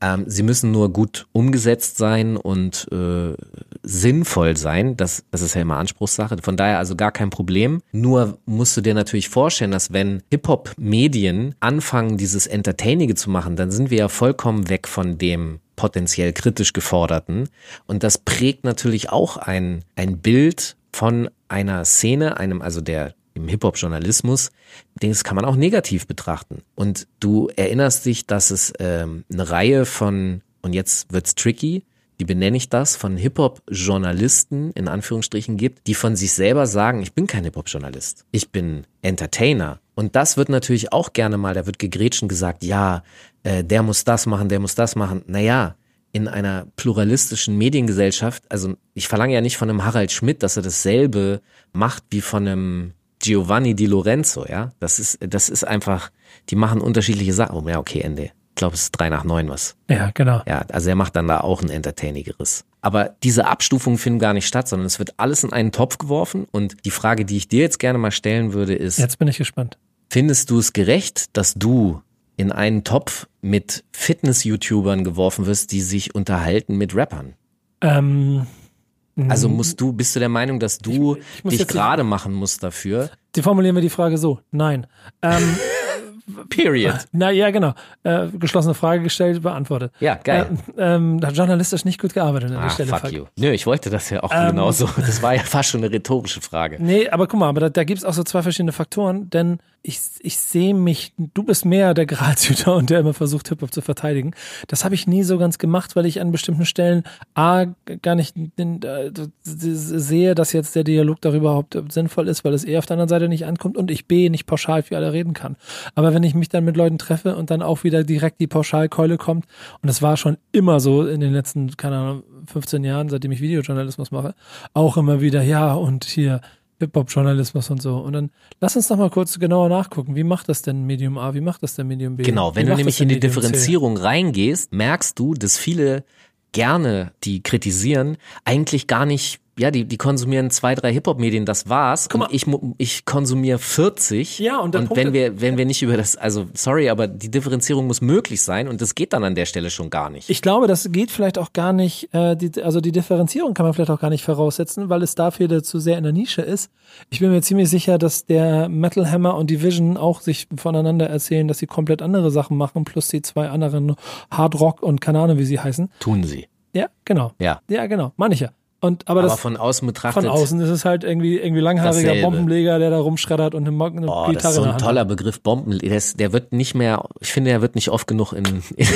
Ähm, sie müssen nur gut umgesetzt sein und äh, sinnvoll sein. Das, das ist ja immer Anspruchssache. Von daher also gar kein Problem. Nur musst du dir natürlich vorstellen, dass wenn Hip-Hop-Medien anfangen, dieses Entertainige zu machen, dann sind wir ja vollkommen weg von dem potenziell kritisch geforderten. Und das prägt natürlich auch ein, ein Bild von einer Szene, einem, also der im Hip-Hop-Journalismus, das kann man auch negativ betrachten. Und du erinnerst dich, dass es ähm, eine Reihe von, und jetzt wird's tricky, wie benenne ich das, von Hip-Hop-Journalisten in Anführungsstrichen gibt, die von sich selber sagen, ich bin kein Hip-Hop-Journalist, ich bin Entertainer. Und das wird natürlich auch gerne mal, da wird gegrätscht und gesagt, ja, äh, der muss das machen, der muss das machen. Naja, in einer pluralistischen Mediengesellschaft, also ich verlange ja nicht von einem Harald Schmidt, dass er dasselbe macht wie von einem Giovanni Di Lorenzo, ja. Das ist, das ist einfach, die machen unterschiedliche Sachen. Oh, ja, okay, Ende. Ich glaube, es ist drei nach neun was. Ja, genau. Ja, also er macht dann da auch ein entertainigeres. Aber diese Abstufungen finden gar nicht statt, sondern es wird alles in einen Topf geworfen. Und die Frage, die ich dir jetzt gerne mal stellen würde, ist, Jetzt bin ich gespannt. findest du es gerecht, dass du in einen Topf mit Fitness-YouTubern geworfen wirst, die sich unterhalten mit Rappern? Ähm, Also musst du, bist du der Meinung, dass du ich muss dich gerade machen musst dafür? die formulieren wir die Frage so. Nein. Ähm, Period. na ja, genau. Äh, geschlossene Frage gestellt, beantwortet. Ja, geil. Ähm, ähm, hat journalistisch nicht gut gearbeitet an der Ah, Stelle. fuck Falk. you. Nö, ich wollte das ja auch Ähm, genauso. Das war ja fast schon eine rhetorische Frage. Nee, aber guck mal, aber da, da gibt's auch so zwei verschiedene Faktoren, denn ich, ich sehe mich, du bist mehr der Grazhüter und der immer versucht, Hip-Hop zu verteidigen. Das habe ich nie so ganz gemacht, weil ich an bestimmten Stellen A, gar nicht äh, sehe, dass jetzt der Dialog darüber überhaupt sinnvoll ist, weil es eher auf der anderen Seite nicht ankommt und ich B, nicht pauschal für alle reden kann. Aber wenn ich mich dann mit Leuten treffe und dann auch wieder direkt die Pauschalkeule kommt, und das war schon immer so in den letzten, keine Ahnung, 15 Jahren, seitdem ich Videojournalismus mache, auch immer wieder, ja, und hier, Hip-Hop-Journalismus und so. Und dann lass uns noch mal kurz genauer nachgucken. Wie macht das denn Medium A? Wie macht das denn Medium B? Genau, wenn Wie du nämlich in die Medium C? Differenzierung reingehst, merkst du, dass viele gerne, die kritisieren, eigentlich gar nicht ja, die, die konsumieren zwei, drei Hip-Hop-Medien, das war's. Guck mal. und ich, ich konsumiere 40. Ja, und und wenn wir, wenn wir nicht über das, also sorry, aber die Differenzierung muss möglich sein und das geht dann an der Stelle schon gar nicht. Ich glaube, das geht vielleicht auch gar nicht, äh, die, also die Differenzierung kann man vielleicht auch gar nicht voraussetzen, weil es dafür zu sehr in der Nische ist. Ich bin mir ziemlich sicher, dass der Metal Hammer und Division auch sich voneinander erzählen, dass sie komplett andere Sachen machen, plus die zwei anderen Hard Rock und keine Ahnung, wie sie heißen. Tun sie. Ja, genau. Ja. Ja, genau. Meine ich ja. Und, aber, Aber das von außen betrachtet. von außen ist es halt irgendwie, irgendwie langhaariger Dasselbe. Bombenleger, der da rumschreddert und eine, Mo- eine Oh, Gitarre das ist so ein toller. Begriff, Bomben. Der, der wird nicht mehr, ich finde, er wird nicht oft genug in, in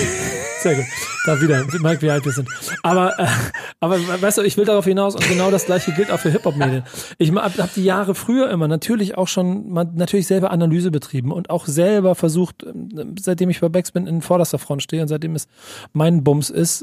Sehr gut. Da wieder, merkt, wie alt wir sind. Aber, äh, aber weißt du, ich will darauf hinaus und genau das gleiche gilt auch für Hip-Hop-Medien. Ich habe hab die Jahre früher immer natürlich auch schon, natürlich selber Analyse betrieben und auch selber versucht, ähm, seitdem ich bei Backspin in vorderster Front stehe und seitdem es mein Bums ist,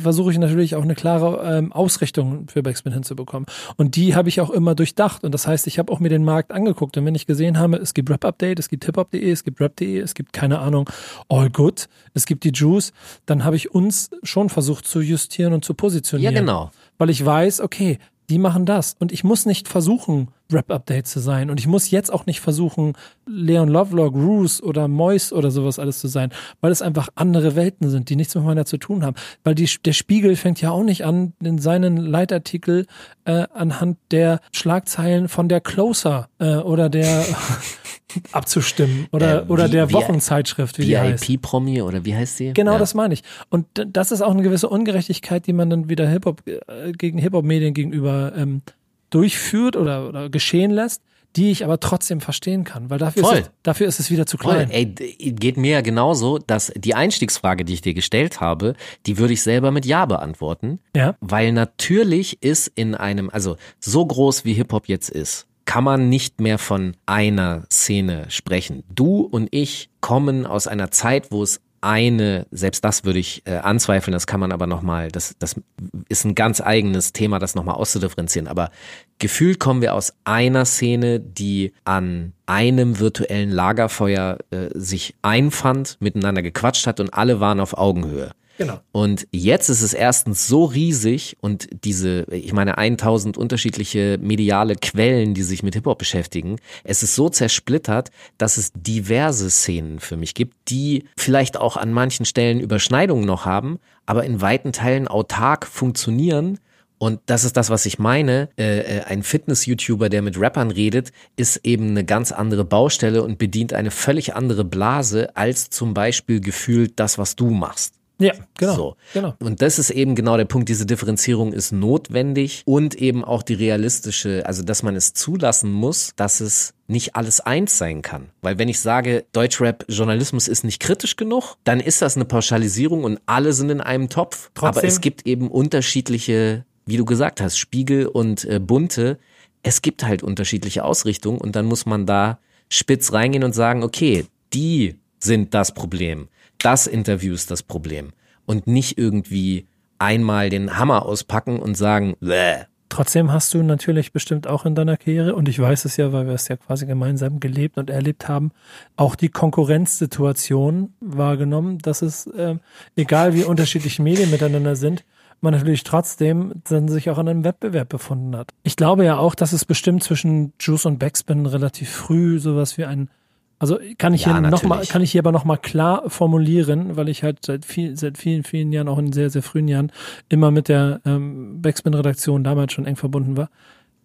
versuche ich natürlich auch eine klare ähm, Ausrichtung für Backspin hinzubekommen. Und die habe ich auch immer durchdacht. Und das heißt, ich habe auch mir den Markt angeguckt. Und wenn ich gesehen habe, es gibt Rap-Update, es gibt hiphop.de, es gibt rap.de, es gibt keine Ahnung, All Good, es gibt die Juice, dann habe ich uns schon versucht zu justieren und zu positionieren. Ja, genau. Weil ich weiß, okay, die machen das. Und ich muss nicht versuchen, Rap-Update zu sein. Und ich muss jetzt auch nicht versuchen, Leon Lovelock, Roos oder Mois oder sowas alles zu sein, weil es einfach andere Welten sind, die nichts miteinander zu tun haben. Weil die, der Spiegel fängt ja auch nicht an, in seinen Leitartikel äh, anhand der Schlagzeilen von der Closer äh, oder der abzustimmen oder, Äh, oder der wie- Wochenzeitschrift, wie die heißt. VIP-Promi oder wie heißt sie? Genau, ja. das meine ich. Und das ist auch eine gewisse Ungerechtigkeit, die man dann wieder Hip-Hop äh, gegen Hip-Hop-Medien gegenüber ähm, durchführt oder, oder geschehen lässt, die ich aber trotzdem verstehen kann, weil dafür, Voll. ist es, dafür ist es wieder zu Voll. klein. Ey, d- geht mir ja genauso, dass die Einstiegsfrage, die ich dir gestellt habe, die würde ich selber mit Ja beantworten. Ja. Weil natürlich ist in einem, also so groß wie Hip-Hop jetzt ist, kann man nicht mehr von einer Szene sprechen. Du und ich kommen aus einer Zeit, wo es eine, selbst das würde ich äh, anzweifeln, das kann man aber nochmal, das, das ist ein ganz eigenes Thema, das nochmal auszudifferenzieren. Aber gefühlt kommen wir aus einer Szene, die an einem virtuellen Lagerfeuer äh, sich einfand, miteinander gequatscht hat und alle waren auf Augenhöhe. Genau. Und jetzt ist es erstens so riesig und diese, ich meine, 1000 unterschiedliche mediale Quellen, die sich mit Hip-Hop beschäftigen. Es ist so zersplittert, dass es diverse Szenen für mich gibt, die vielleicht auch an manchen Stellen Überschneidungen noch haben, aber in weiten Teilen autark funktionieren. Und das ist das, was ich meine. Äh, äh, ein Fitness-YouTuber, der mit Rappern redet, ist eben eine ganz andere Baustelle und bedient eine völlig andere Blase als zum Beispiel gefühlt das, was du machst. Ja, genau. So. genau. Und das ist eben genau der Punkt, diese Differenzierung ist notwendig und eben auch die realistische, also dass man es zulassen muss, dass es nicht alles eins sein kann. Weil wenn ich sage, Deutschrap-Journalismus ist nicht kritisch genug, dann ist das eine Pauschalisierung und alle sind in einem Topf. Aber Trotzdem- es gibt eben unterschiedliche, wie du gesagt hast, Spiegel und äh, Bunte. Es gibt halt unterschiedliche Ausrichtungen und dann muss man da spitz reingehen und sagen, okay, die sind das Problem. Das Interview ist das Problem. Und nicht irgendwie einmal den Hammer auspacken und sagen, Bäh. Trotzdem hast du natürlich bestimmt auch in deiner Karriere, und ich weiß es ja, weil wir es ja quasi gemeinsam gelebt und erlebt haben, auch die Konkurrenzsituation wahrgenommen, dass es, ähm, egal wie unterschiedlich Medien miteinander sind, man natürlich trotzdem dann sich auch an einem Wettbewerb befunden hat. Ich glaube ja auch, dass es bestimmt zwischen Juice und Backspin relativ früh sowas wie ein also kann ich Ja, hier noch mal, natürlich. kann ich hier aber noch mal klar formulieren, weil ich halt seit viel, seit vielen, vielen Jahren, auch in sehr, sehr frühen Jahren, immer mit der ähm, Backspin-Redaktion damals schon eng verbunden war.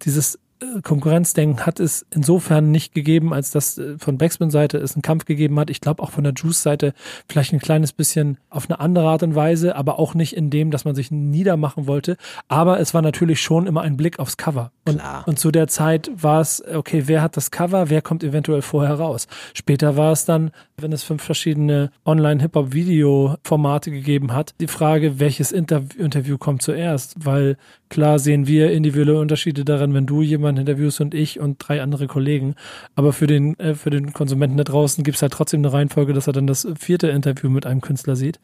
Dieses Konkurrenzdenken hat es insofern nicht gegeben, als dass äh, von Backspin-Seite es einen Kampf gegeben hat. Ich glaube auch von der Juice-Seite vielleicht ein kleines bisschen auf eine andere Art und Weise, aber auch nicht in dem, dass man sich niedermachen wollte. Aber es war natürlich schon immer ein Blick aufs Cover. Und, und zu der Zeit war es, okay, wer hat das Cover, wer kommt eventuell vorher raus. Später war es dann, wenn es fünf verschiedene Online-Hip-Hop-Video-Formate gegeben hat, die Frage, welches Interv Interview kommt zuerst, weil klar sehen wir individuelle Unterschiede daran, wenn du jemanden interviewst und ich und drei andere Kollegen. Aber für den, äh, für den Konsumenten da draußen gibt es halt trotzdem eine Reihenfolge, dass er dann das vierte Interview mit einem Künstler sieht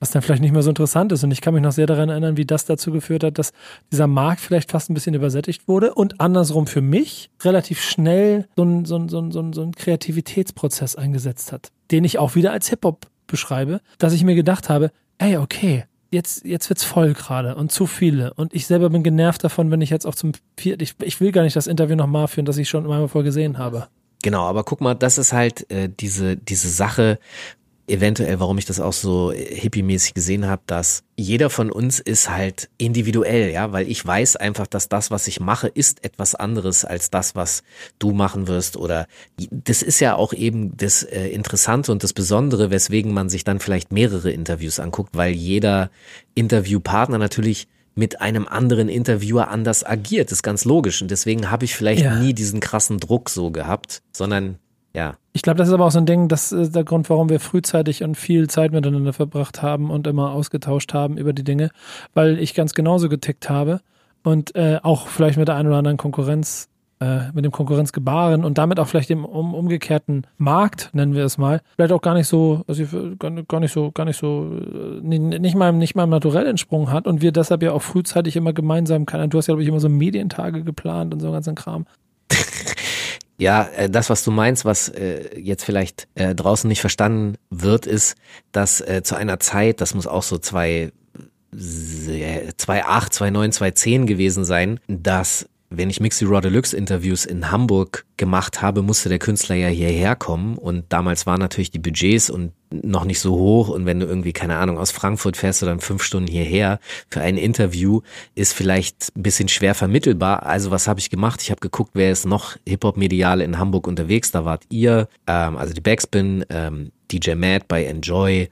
was dann vielleicht nicht mehr so interessant ist. Und ich kann mich noch sehr daran erinnern, wie das dazu geführt hat, dass dieser Markt vielleicht fast ein bisschen übersättigt wurde und andersrum für mich relativ schnell so ein, so ein, so ein, so ein Kreativitätsprozess eingesetzt hat, den ich auch wieder als Hip-Hop beschreibe, dass ich mir gedacht habe, ey, okay, jetzt, jetzt wird's voll gerade und zu viele. Und ich selber bin genervt davon, wenn ich jetzt auch zum vierten, ich, ich will gar nicht das Interview nochmal führen, das ich schon einmal vorher gesehen habe. Genau, aber guck mal, das ist halt äh, diese, diese Sache, eventuell, warum ich das auch so hippie-mäßig gesehen habe, dass jeder von uns ist halt individuell, ja, weil ich weiß einfach, dass das, was ich mache, ist etwas anderes als das, was du machen wirst oder das ist ja auch eben das äh, Interessante und das Besondere, weswegen man sich dann vielleicht mehrere Interviews anguckt, weil jeder Interviewpartner natürlich mit einem anderen Interviewer anders agiert, das ist ganz logisch. Und deswegen habe ich vielleicht Ja. nie diesen krassen Druck so gehabt, sondern ja, Ich glaube, das ist aber auch so ein Ding, das ist der Grund, warum wir frühzeitig und viel Zeit miteinander verbracht haben und immer ausgetauscht haben über die Dinge, weil ich ganz genauso getickt habe und äh, auch vielleicht mit der einen oder anderen Konkurrenz, äh, mit dem Konkurrenzgebaren und damit auch vielleicht dem um, umgekehrten Markt, nennen wir es mal, vielleicht auch gar nicht so, also ich- gar, gar nicht so, gar nicht so, äh, ni- nicht mal, nicht mal naturell entsprungen hat und wir deshalb ja auch frühzeitig immer gemeinsam, keine, du hast ja, glaube ich, immer so Medientage geplant und so ganzen Kram. Ja, äh, das, was du meinst, was äh, jetzt vielleicht äh, draußen nicht verstanden wird, ist, dass äh, zu einer Zeit, das muss auch so zwei, äh, 2008, 2009, 2010 gewesen sein, dass wenn ich Mixi Raw Deluxe Interviews in Hamburg gemacht habe, musste der Künstler ja hierher kommen. Und damals waren natürlich die Budgets und noch nicht so hoch und wenn du irgendwie, keine Ahnung, aus Frankfurt fährst du dann fünf Stunden hierher für ein Interview, ist vielleicht ein bisschen schwer vermittelbar. Also was habe ich gemacht? Ich habe geguckt, wer ist noch Hip-Hop-medial in Hamburg unterwegs. Da wart ihr, ähm, also die Backspin, ähm, DJ Mad bei Enjoy,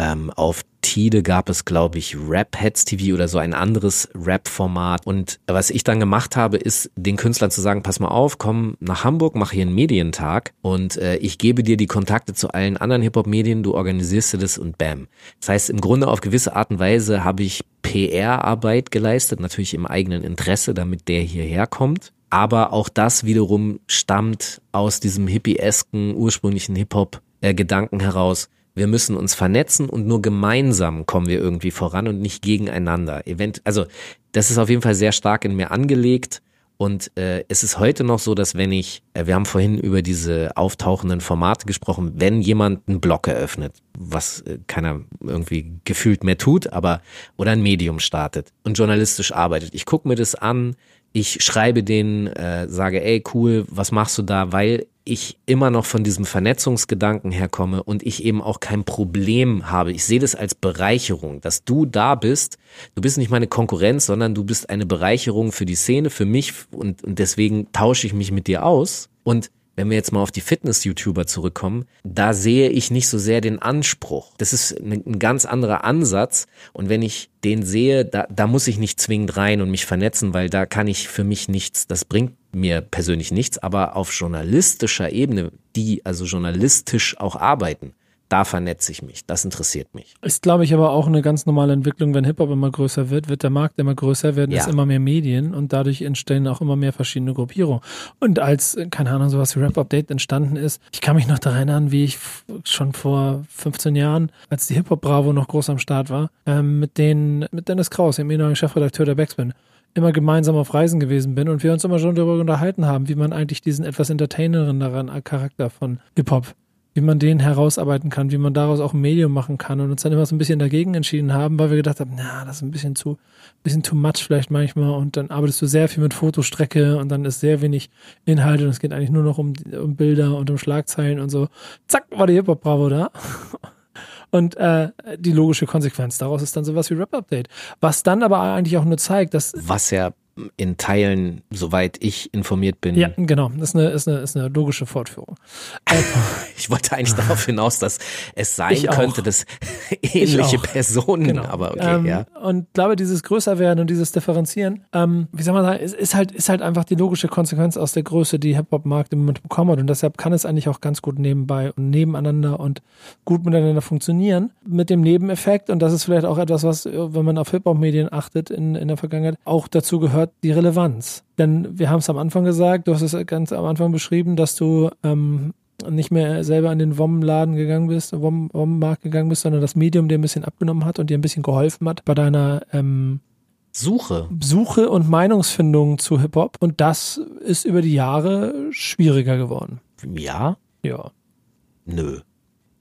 ähm, auf Tide gab es, glaube ich, Rap Heads TV oder so ein anderes Rap-Format. Und was ich dann gemacht habe, ist den Künstlern zu sagen, pass mal auf, komm nach Hamburg, mach hier einen Medientag und äh, ich gebe dir die Kontakte zu allen anderen Hip-Hop-Medien, du organisierst dir das und bam. Das heißt, im Grunde auf gewisse Art und Weise habe ich PR-Arbeit geleistet, natürlich im eigenen Interesse, damit der hierher kommt. Aber auch das wiederum stammt aus diesem hippie-esken, ursprünglichen Hip-Hop-Gedanken heraus. Wir müssen uns vernetzen und nur gemeinsam kommen wir irgendwie voran und nicht gegeneinander. Event, also das ist auf jeden Fall sehr stark in mir angelegt. Und äh, es ist heute noch so, dass wenn ich, äh, wir haben vorhin über diese auftauchenden Formate gesprochen, wenn jemand einen Blog eröffnet, was äh, keiner irgendwie gefühlt mehr tut, aber oder ein Medium startet und journalistisch arbeitet, ich gucke mir das an, ich schreibe denen, äh, sage, ey, cool, was machst du da? Weil ich immer noch von diesem Vernetzungsgedanken herkomme und ich eben auch kein Problem habe. Ich sehe das als Bereicherung, dass du da bist. Du bist nicht meine Konkurrenz, sondern du bist eine Bereicherung für die Szene, für mich und, und deswegen tausche ich mich mit dir aus. Und wenn wir jetzt mal auf die Fitness-YouTuber zurückkommen, da sehe ich nicht so sehr den Anspruch. Das ist ein, ganz anderer Ansatz. Und wenn ich den sehe, da, da muss ich nicht zwingend rein und mich vernetzen, weil da kann ich für mich nichts, das bringt mir persönlich nichts, aber auf journalistischer Ebene, die also journalistisch auch arbeiten, da vernetze ich mich. Das interessiert mich. Ist, glaube ich, aber auch eine ganz normale Entwicklung, wenn Hip-Hop immer größer wird, wird der Markt immer größer, werden Ja. es immer mehr Medien und dadurch entstehen auch immer mehr verschiedene Gruppierungen. Und als, keine Ahnung, sowas wie Rap-Update entstanden ist, ich kann mich noch daran erinnern, wie ich schon vor 15 Jahren, als die Hip-Hop-Bravo noch groß am Start war, ähm, mit den, mit Dennis Kraus, dem ehemaligen Chefredakteur der Backspin, immer gemeinsam auf Reisen gewesen bin und wir uns immer schon darüber unterhalten haben, wie man eigentlich diesen etwas entertaineren daran äh, Charakter von Hip-Hop wie man den herausarbeiten kann, wie man daraus auch ein Medium machen kann und uns dann immer so ein bisschen dagegen entschieden haben, weil wir gedacht haben, na, das ist ein bisschen zu, bisschen too much vielleicht manchmal und dann arbeitest du sehr viel mit Fotostrecke und dann ist sehr wenig Inhalt und es geht eigentlich nur noch um, um Bilder und um Schlagzeilen und so. Zack, war die Hip-Hop-Bravo da. Und äh, die logische Konsequenz daraus ist dann sowas wie Rap-Update. Was dann aber eigentlich auch nur zeigt, dass Was ja in Teilen, soweit ich informiert bin. Ja, genau. Das ist eine, ist eine, ist eine logische Fortführung. ich wollte eigentlich darauf hinaus, dass es sein könnte, dass ähnliche. Personen, Genau. aber okay, ähm, ja. Und glaube, dieses Größerwerden und dieses Differenzieren, ähm, wie soll man sagen, ist, ist halt, ist halt einfach die logische Konsequenz aus der Größe, die Hip-Hop-Markt im Moment bekommen hat. Und deshalb kann es eigentlich auch ganz gut nebenbei und nebeneinander und gut miteinander funktionieren. Mit dem Nebeneffekt, und das ist vielleicht auch etwas, was, äh, wenn man auf Hip-Hop-Medien achtet in, in der Vergangenheit, auch dazu gehört, die Relevanz. Denn wir haben es am Anfang gesagt, du hast es ganz am Anfang beschrieben, dass du ähm, nicht mehr selber an den WOM-Laden gegangen bist, WOM- WOM-Markt gegangen bist, sondern das Medium dir ein bisschen abgenommen hat und dir ein bisschen geholfen hat bei deiner ähm, Suche. Suche und Meinungsfindung zu Hip-Hop. Und das ist über die Jahre schwieriger geworden. Ja? Ja, Nö.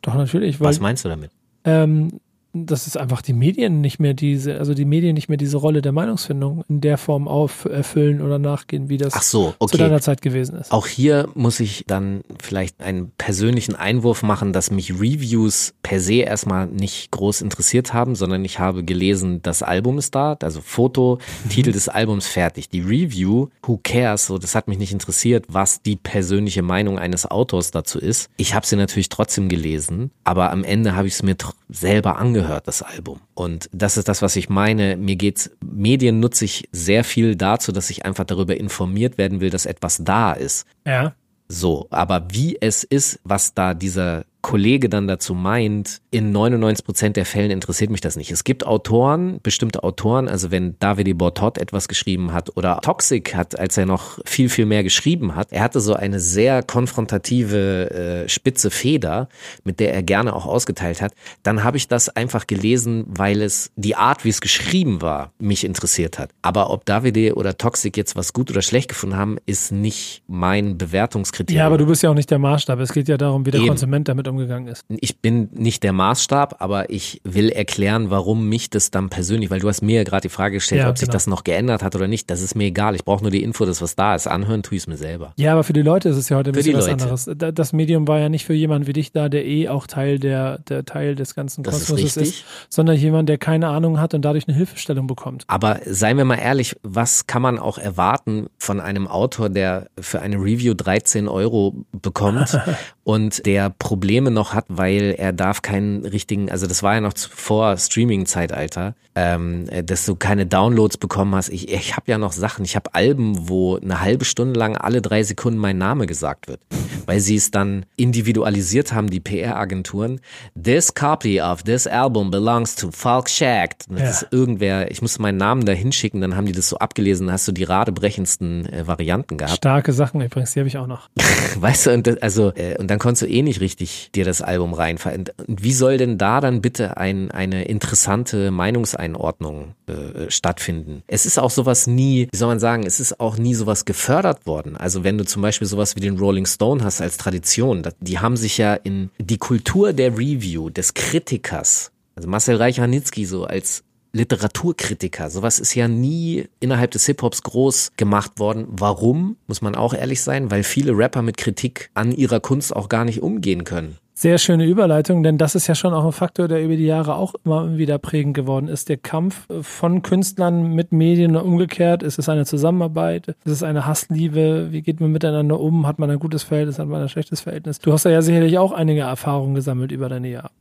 doch natürlich, weil Was meinst du damit? ähm, dass es einfach die Medien nicht mehr diese, also die Medien nicht mehr diese Rolle der Meinungsfindung in der Form auf erfüllen oder nachgehen, wie das so, zu okay. deiner Zeit gewesen ist. Auch hier muss ich dann vielleicht einen persönlichen Einwurf machen, dass mich Reviews per se erstmal nicht groß interessiert haben, sondern ich habe gelesen, das Album ist da, also Foto, Titel des Albums fertig. Die Review, who cares, so das hat mich nicht interessiert, was die persönliche Meinung eines Autors dazu ist. Ich habe sie natürlich trotzdem gelesen, aber am Ende habe ich es mir selber angehört, das Album. Und das ist das, was ich meine. Mir geht's, Medien nutze ich sehr viel dazu, dass ich einfach darüber informiert werden will, dass etwas da ist. Ja. So, aber wie es ist, was da dieser Kollege dann dazu meint, in 99 Prozent der Fällen interessiert mich das nicht. Es gibt Autoren, bestimmte Autoren, also wenn Davide Bortot etwas geschrieben hat oder Toxic hat, als er noch viel, viel mehr geschrieben hat, er hatte so eine sehr konfrontative, äh, spitze Feder, mit der er gerne auch ausgeteilt hat, dann habe ich das einfach gelesen, weil es die Art, wie es geschrieben war, mich interessiert hat. Aber ob Davide oder Toxic jetzt was gut oder schlecht gefunden haben, ist nicht mein Bewertungskriterium. Ja, aber du bist ja auch nicht der Maßstab. Es geht ja darum, wie der Eben. Konsument damit umgegangen ist. ich bin nicht der Maßstab, aber ich will erklären, warum mich das dann persönlich, weil du hast mir ja gerade die Frage gestellt, Ja, ob sich genau. das noch geändert hat oder nicht. Das ist mir egal. Ich brauche nur die Info, dass was da ist. Anhören tue ich es mir selber. Ja, aber für die Leute ist es ja heute ein Für bisschen was anderes. Da- Das Medium war ja nicht für jemanden wie dich da, der eh auch Teil der, der Teil des ganzen Das ist Kosmoses richtig. ist, sondern jemand, der keine Ahnung hat und dadurch eine Hilfestellung bekommt. Aber seien wir mal ehrlich, was kann man auch erwarten von einem Autor, der für eine Review 13 Euro bekommt und der Probleme noch hat, weil er darf keinen richtigen, also das war ja noch vor Streaming-Zeitalter, ähm, äh, dass du keine Downloads bekommen hast. Ich, ich habe ja noch Sachen, ich habe Alben, wo eine halbe Stunde lang alle drei Sekunden mein Name gesagt wird, weil sie es dann individualisiert haben, die PR-Agenturen. This copy of this album belongs to Falk Shack. Das Ja. ist irgendwer, ich musste meinen Namen da hinschicken, dann haben die das so abgelesen, dann hast du die radebrechendsten äh, Varianten gehabt. Starke Sachen übrigens, die habe ich auch noch. Weißt du, und das, also, äh, und dann konntest du eh nicht richtig dir das Album und wie soll denn da dann bitte ein, eine interessante Meinungseinordnung äh, stattfinden? Es ist auch sowas nie, wie soll man sagen, es ist auch nie sowas gefördert worden. Also wenn du zum Beispiel sowas wie den Rolling Stone hast als Tradition, die haben sich ja in die Kultur der Review, des Kritikers, also Marcel Reich-Ranitzky so als Literaturkritiker. Sowas ist ja nie innerhalb des Hip-Hops groß gemacht worden. Warum? Muss man auch ehrlich sein, weil viele Rapper mit Kritik an ihrer Kunst auch gar nicht umgehen können. Sehr schöne Überleitung, denn das ist ja schon auch ein Faktor, der über die Jahre auch immer wieder prägend geworden ist. Der Kampf von Künstlern mit Medien und umgekehrt. Ist es eine Zusammenarbeit? Ist es eine Hassliebe? Wie geht man miteinander um? Hat man ein gutes Verhältnis? Hat man ein schlechtes Verhältnis? Du hast ja sicherlich auch einige Erfahrungen gesammelt über deine Jahre.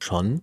Schon?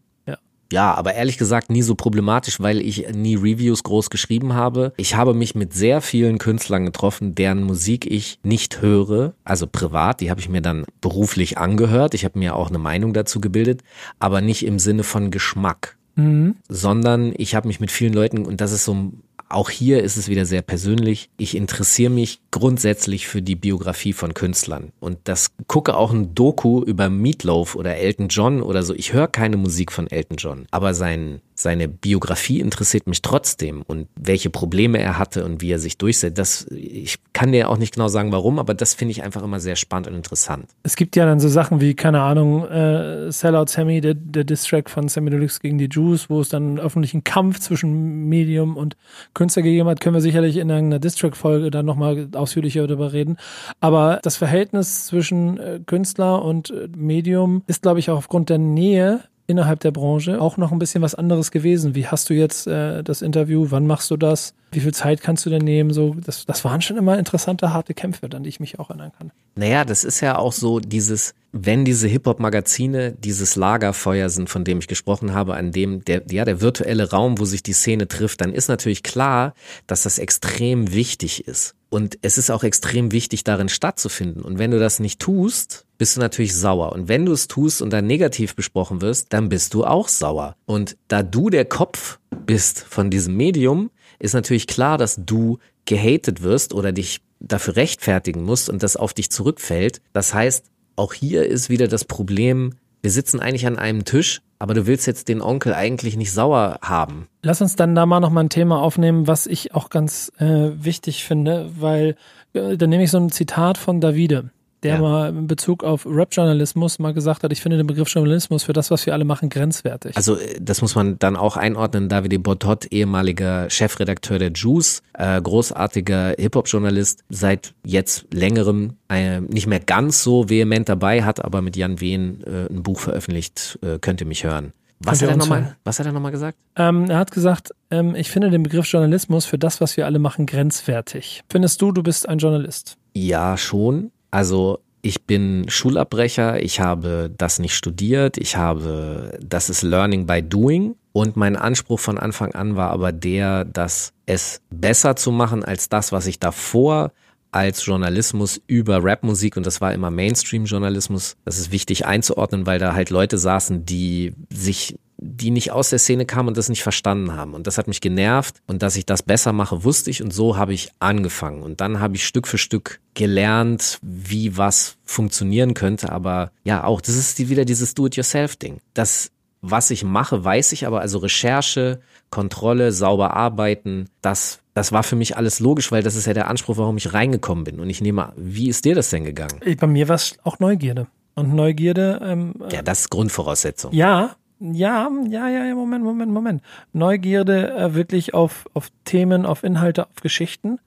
Ja. Aber ehrlich gesagt nie so problematisch, weil ich nie Reviews groß geschrieben habe. Ich habe mich mit sehr vielen Künstlern getroffen, deren Musik ich nicht höre, also privat, die habe ich mir dann beruflich angehört. Ich habe mir auch eine Meinung dazu gebildet, aber nicht im Sinne von Geschmack, Mhm. sondern ich habe mich mit vielen Leuten, und das ist so, auch hier ist es wieder sehr persönlich, ich interessiere mich grundsätzlich für die Biografie von Künstlern. Und das gucke auch ein Doku über Meatloaf oder Elton John oder so. Ich höre keine Musik von Elton John, aber sein, seine Biografie interessiert mich trotzdem und welche Probleme er hatte und wie er sich durchsetzt. Das, ich kann dir auch nicht genau sagen, warum, aber das finde ich einfach immer sehr spannend und interessant. Es gibt ja dann so Sachen wie, keine Ahnung, äh, Sellout Sammy, der, der Distrack von Sammy Deluxe gegen die Jews, wo es dann einen öffentlichen Kampf zwischen Medium und Künstler gegeben hat, können wir sicherlich in einer Distrack-Folge dann nochmal ausführlicher darüber reden. Aber das Verhältnis zwischen äh, Künstler und äh, Medium ist, glaube ich, auch aufgrund der Nähe innerhalb der Branche auch noch ein bisschen was anderes gewesen. Wie hast du jetzt äh, das Interview? Wann machst du das? Wie viel Zeit kannst du denn nehmen? So, das, das waren schon immer interessante, harte Kämpfe, an die ich mich auch erinnern kann. Naja, das ist ja auch so dieses, wenn diese Hip-Hop-Magazine dieses Lagerfeuer sind, von dem ich gesprochen habe, an dem der, ja, der virtuelle Raum, wo sich die Szene trifft, dann ist natürlich klar, dass das extrem wichtig ist. Und es ist auch extrem wichtig, darin stattzufinden. Und wenn du das nicht tust, bist du natürlich sauer. Und wenn du es tust und dann negativ besprochen wirst, dann bist du auch sauer. Und da du der Kopf bist von diesem Medium, ist natürlich klar, dass du gehatet wirst oder dich dafür rechtfertigen musst und das auf dich zurückfällt. Das heißt, auch hier ist wieder das Problem, wir sitzen eigentlich an einem Tisch, aber du willst jetzt den Onkel eigentlich nicht sauer haben. Lass uns dann da mal noch mal ein Thema aufnehmen, was ich auch ganz äh, wichtig finde, weil äh, da nehme ich so ein Zitat von Davide der ja. mal in Bezug auf Rap-Journalismus mal gesagt hat, ich finde den Begriff Journalismus für das, was wir alle machen, grenzwertig. Also äh, das muss man dann auch einordnen. Davide Botot, ehemaliger Chefredakteur der Juice, äh, großartiger Hip-Hop-Journalist, seit jetzt längerem äh, nicht mehr ganz so vehement dabei, hat aber mit Jan Wehn äh, ein Buch veröffentlicht, äh, könnt ihr mich hören. Was hat, er noch mal, was hat er nochmal gesagt? Ähm, er hat gesagt, ähm, ich finde den Begriff Journalismus für das, was wir alle machen, grenzwertig. Findest du, du bist ein Journalist? Ja, schon. Also ich bin Schulabbrecher, ich habe das nicht studiert, ich habe, das ist Learning by Doing. Und mein Anspruch von Anfang an war aber der, dass es besser zu machen als das, was ich davor als Journalismus über Rapmusik und das war immer Mainstream-Journalismus. Das ist wichtig einzuordnen, weil da halt Leute saßen, die sich die nicht aus der Szene kamen und das nicht verstanden haben. Und das hat mich genervt. Und dass ich das besser mache, wusste ich. Und so habe ich angefangen. Und dann habe ich Stück für Stück gelernt, wie was funktionieren könnte. Aber ja, auch, das ist wieder dieses Do-it-yourself-Ding. Das, was ich mache, weiß ich, aber also Recherche, Kontrolle, sauber arbeiten, das, das war für mich alles logisch, weil das ist ja der Anspruch, warum ich reingekommen bin. Und ich nehme, wie ist dir das denn gegangen? Bei mir war es auch Neugierde. Und Neugierde. Ähm, ja, das ist Grundvoraussetzung. Ja, ja, ja, ja, ja, Moment, Moment, Moment. Neugierde äh, wirklich auf, auf Themen, auf Inhalte, auf Geschichten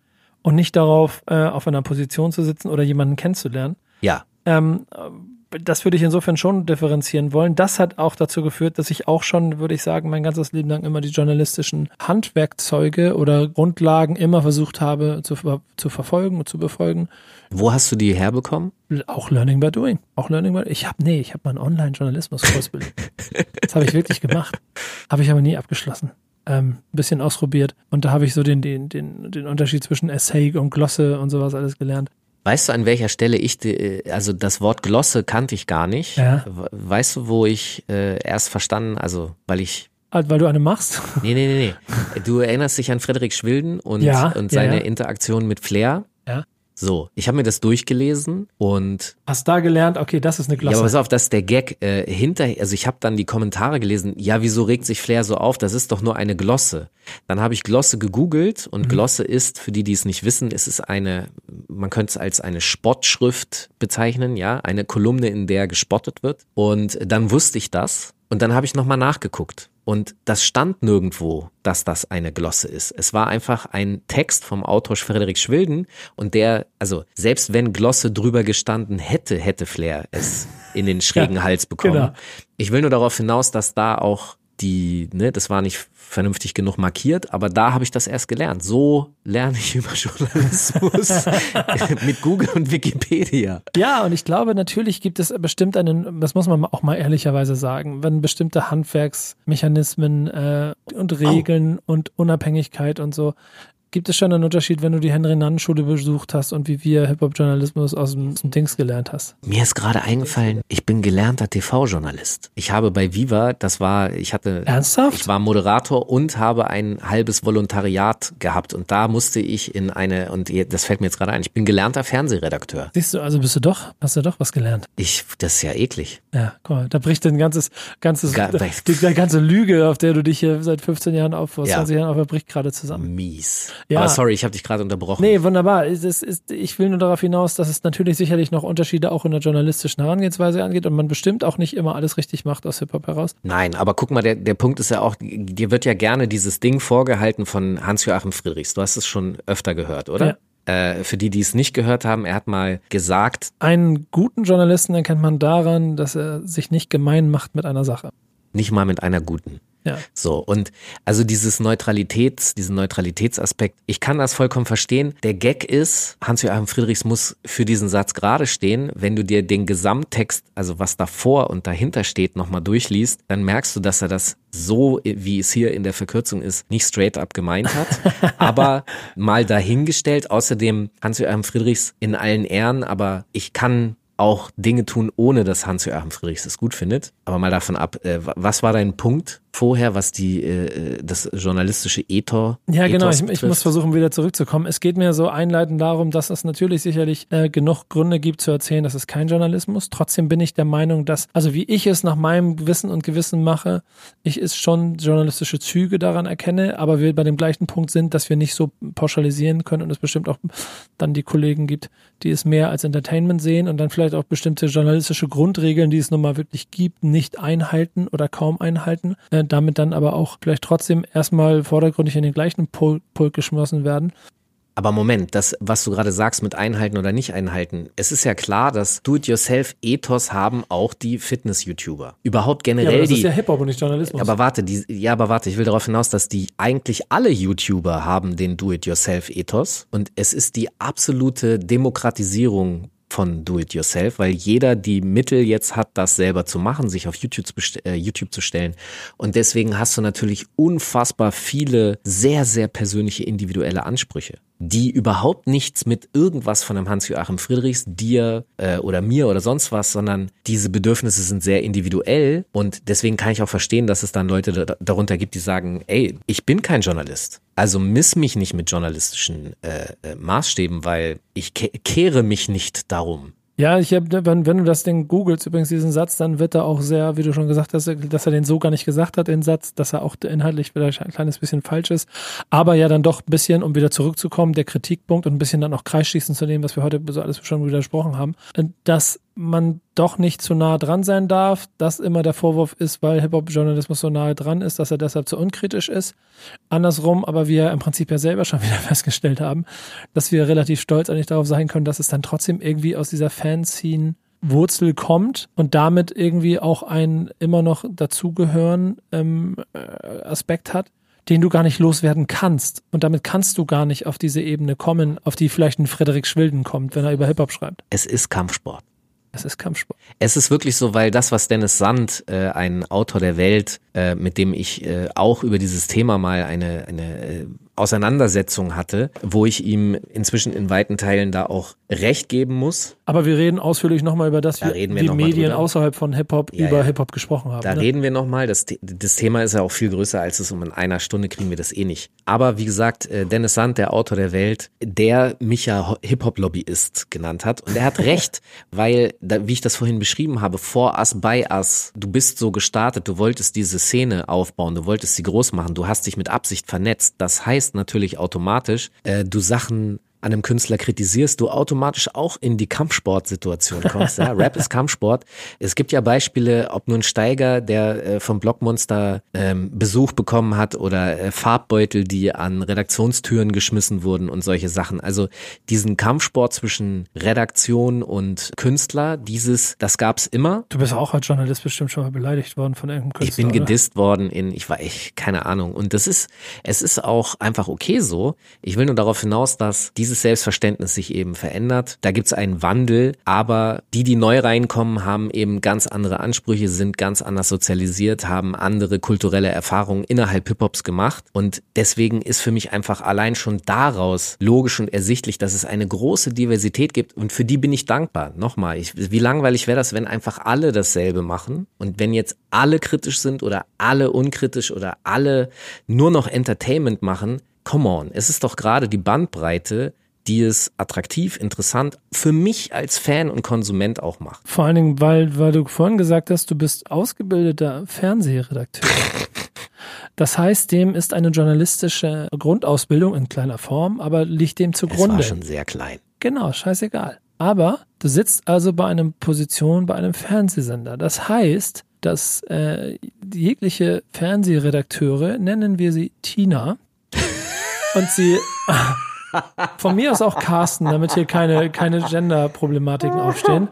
und nicht darauf, äh, auf einer Position zu sitzen oder jemanden kennenzulernen. Ja. Ähm, das würde ich insofern schon differenzieren wollen. Das hat auch dazu geführt, dass ich auch schon, würde ich sagen, mein ganzes Leben lang immer die journalistischen Handwerkzeuge oder Grundlagen immer versucht habe zu, zu verfolgen und zu befolgen. Wo hast du die herbekommen? Auch Learning by Doing. Auch Learning by Ich habe nee, ich habe mal einen Online-Journalismus-Ausbildung. das habe ich wirklich gemacht. Habe ich aber nie abgeschlossen. Ähm, ein bisschen ausprobiert. Und da habe ich so den, den, den, den Unterschied zwischen Essay und Glosse und sowas alles gelernt. Weißt du, an welcher Stelle ich, die, also das Wort Glosse kannte ich gar nicht. Ja. Weißt du, wo ich äh, erst verstanden, also weil ich halt, weil du eine machst? Nee, nee, nee, nee. Du erinnerst dich an Frederik Schwilden und, ja, und seine ja, ja. Interaktion mit Flair. Ja. So, ich habe mir das durchgelesen und hast da gelernt, okay, das ist eine Klasse. Ja, aber pass auf, das ist der Gag äh, hinter, also ich habe dann die Kommentare gelesen, ja, wieso regt sich Flair so auf? Das ist doch nur eine Glosse. Dann habe ich Glosse gegoogelt und mhm. Glosse ist, für die, die es nicht wissen, ist es eine, man könnte es als eine Spottschrift bezeichnen, ja, eine Kolumne, in der gespottet wird. Und dann wusste ich das und dann habe ich nochmal nachgeguckt. Und das stand nirgendwo, dass das eine Glosse ist. Es war einfach ein Text vom Autor Frederik Schwilden und der, also selbst wenn Glosse drüber gestanden hätte, hätte Flair es in den schrägen ja, Hals bekommen. Genau. Ich will nur darauf hinaus, dass da auch die, ne, das war nicht vernünftig genug markiert, aber da habe ich das erst gelernt. So lerne ich über Journalismus mit Google und Wikipedia. Ja, und ich glaube, natürlich gibt es bestimmt einen, das muss man auch mal ehrlicherweise sagen, wenn bestimmte Handwerksmechanismen äh, und Regeln oh. und Unabhängigkeit und so gibt es schon einen Unterschied, wenn du die Henry-Nannen-Schule besucht hast und wie wir Hip-Hop-Journalismus aus dem, aus dem Dings gelernt hast? Mir ist gerade eingefallen, ich bin gelernter TV-Journalist. Ich habe bei Viva, das war, ich hatte, Ernsthaft? ich war Moderator und habe ein halbes Volontariat gehabt und da musste ich in eine, und das fällt mir jetzt gerade ein, ich bin gelernter Fernsehredakteur. Siehst du, also bist du doch, hast du doch was gelernt. Ich, das ist ja eklig. Ja, guck mal, da bricht ein ganzes, ganzes, Ga die, die, ganze Lüge, auf der du dich hier seit 15 Jahren auf, vor 20 ja. Jahren auf, bricht gerade zusammen. Mies. Ja. Aber sorry, ich habe dich gerade unterbrochen. Nee, wunderbar. Ist, ich will nur darauf hinaus, dass es natürlich sicherlich noch Unterschiede auch in der journalistischen Herangehensweise angeht und man bestimmt auch nicht immer alles richtig macht aus Hip-Hop heraus. Nein, aber guck mal, der, der Punkt ist ja auch, dir wird ja gerne dieses Ding vorgehalten von Hans-Joachim Friedrichs. Du hast es schon öfter gehört, oder? Ja. Äh, für die, die es nicht gehört haben, er hat mal gesagt. Einen guten Journalisten erkennt man daran, dass er sich nicht gemein macht mit einer Sache. Nicht mal mit einer guten. Ja. So, und also dieses Neutralitäts, diesen Neutralitätsaspekt, ich kann das vollkommen verstehen. Der Gag ist, Hans-Joachim Friedrichs muss für diesen Satz gerade stehen. Wenn du dir den Gesamttext, also was davor und dahinter steht, nochmal durchliest, dann merkst du, dass er das so, wie es hier in der Verkürzung ist, nicht straight up gemeint hat, aber mal dahingestellt. Außerdem Hans-Joachim Friedrichs in allen Ehren, aber ich kann auch Dinge tun, ohne dass Hans-Joachim Friedrichs es gut findet. Aber mal davon ab, äh, was war dein Punkt vorher, was die äh, das journalistische Ethos Ja, genau. Ethos Ich, ich muss versuchen, wieder zurückzukommen. Es geht mir so einleitend darum, dass es natürlich sicherlich äh, genug Gründe gibt zu erzählen, dass es kein Journalismus. Trotzdem bin ich der Meinung, dass, also wie ich es nach meinem Wissen und Gewissen mache, ich es schon journalistische Züge daran erkenne, aber wir bei dem gleichen Punkt sind, dass wir nicht so pauschalisieren können und es bestimmt auch dann die Kollegen gibt, die es mehr als Entertainment sehen und dann vielleicht auch bestimmte journalistische Grundregeln, die es nun mal wirklich gibt, nicht einhalten oder kaum einhalten. Äh, damit dann aber auch vielleicht trotzdem erstmal vordergründig in den gleichen Pulk geschmissen werden. Aber Moment, das, was du gerade sagst mit einhalten oder nicht einhalten, es ist ja klar, dass Do-it-yourself-Ethos haben auch die Fitness-YouTuber. Überhaupt Ja, aber generell das die. ist ja Hip-Hop und nicht Journalismus. aber warte, die, ja, aber warte, ich will darauf hinaus, dass die eigentlich alle YouTuber haben den Do-it-yourself-Ethos und es ist die absolute Demokratisierung von Do-it-yourself, weil jeder die Mittel jetzt hat, das selber zu machen, sich auf YouTube zu, äh, YouTube zu stellen. Und deswegen hast du natürlich unfassbar viele sehr, sehr persönliche individuelle Ansprüche, die überhaupt nichts mit irgendwas von einem Hans-Joachim Friedrichs, dir äh, oder mir oder sonst was, sondern diese Bedürfnisse sind sehr individuell und deswegen kann ich auch verstehen, dass es dann Leute da, darunter gibt, die sagen, ey, ich bin kein Journalist. Also miss mich nicht mit journalistischen äh, äh, Maßstäben, weil ich ke kehre mich nicht darum. Ja, ich hab, wenn, wenn du das Ding googelst, übrigens diesen Satz, dann wird er auch sehr, wie du schon gesagt hast, dass er den so gar nicht gesagt hat, den Satz, dass er auch inhaltlich vielleicht ein kleines bisschen falsch ist, aber ja dann doch ein bisschen, um wieder zurückzukommen, der Kritikpunkt und ein bisschen dann auch kreisschießen zu dem, was wir heute so alles schon widersprochen haben, dass man doch nicht zu nah dran sein darf, dass immer der Vorwurf ist, weil Hip-Hop-Journalismus so nahe dran ist, dass er deshalb zu unkritisch ist. Andersrum, aber wir im Prinzip ja selber schon wieder festgestellt haben, dass wir relativ stolz eigentlich darauf sein können, dass es dann trotzdem irgendwie aus dieser Fanscene Wurzel kommt und damit irgendwie auch ein immer noch dazugehören ähm, äh, Aspekt hat, den du gar nicht loswerden kannst. Und damit kannst du gar nicht auf diese Ebene kommen, auf die vielleicht ein Frederik Schwilden kommt, wenn er über Hip-Hop schreibt. Es ist Kampfsport. Es ist Kampfsport. Es ist wirklich so, weil das, was Dennis Sand, äh, ein Autor der Welt, äh, mit dem ich äh, auch über dieses Thema mal eine, eine äh, Auseinandersetzung hatte, wo ich ihm inzwischen in weiten Teilen da auch recht geben muss. Aber wir reden ausführlich nochmal über das, Da wie die Medien drüber. außerhalb von Hip-Hop Ja, über ja. Hip-Hop gesprochen haben. Da ne? reden wir nochmal. Das, das Thema ist ja auch viel größer, als es um in einer Stunde kriegen wir das eh nicht. Aber wie gesagt, äh, Dennis Sand, der Autor der Welt, der mich ja Ho- Hip-Hop-Lobbyist genannt hat. Und er hat recht, weil, wie ich das vorhin beschrieben habe, for us, by us, du bist so gestartet, du wolltest diese Szene aufbauen, du wolltest sie groß machen, du hast dich mit Absicht vernetzt. Das heißt natürlich automatisch, äh, du Sachen an einem Künstler kritisierst, du automatisch auch in die Kampfsportsituation kommst. Ja? Rap ist Kampfsport. Es gibt ja Beispiele, ob nun Steiger, der äh, vom Blockmonster ähm, Besuch bekommen hat oder äh, Farbbeutel, die an Redaktionstüren geschmissen wurden und solche Sachen. Also diesen Kampfsport zwischen Redaktion und Künstler, dieses, das gab's immer. Du bist auch als Journalist bestimmt schon mal beleidigt worden von irgendeinem Ich Künstler. bin oder? gedisst worden in, ich war ich, keine Ahnung. Und das ist, es ist auch einfach okay so. Ich will nur darauf hinaus, dass dieses Selbstverständnis sich eben verändert. Da gibt's einen Wandel, aber die, die neu reinkommen, haben eben ganz andere Ansprüche, sind ganz anders sozialisiert, haben andere kulturelle Erfahrungen innerhalb Hip-Hops gemacht. Und deswegen ist für mich einfach allein schon daraus logisch und ersichtlich, dass es eine große Diversität gibt. Und für die bin ich dankbar. Nochmal, ich, wie langweilig wäre das, wenn einfach alle dasselbe machen? Und wenn jetzt alle kritisch sind oder alle unkritisch oder alle nur noch Entertainment machen, come on, es ist doch gerade die Bandbreite, die es attraktiv, interessant für mich als Fan und Konsument auch macht. Vor allen Dingen, weil, weil du vorhin gesagt hast, du bist ausgebildeter Fernsehredakteur. Das heißt, dem ist eine journalistische Grundausbildung in kleiner Form, aber liegt dem zugrunde. war schon sehr klein. Genau, scheißegal. Aber du sitzt also bei einer Position bei einem Fernsehsender. Das heißt, dass äh, jegliche Fernsehredakteure, nennen wir sie Tina, und sie von mir aus auch Carsten, damit hier keine, keine Gender-Problematiken aufstehen.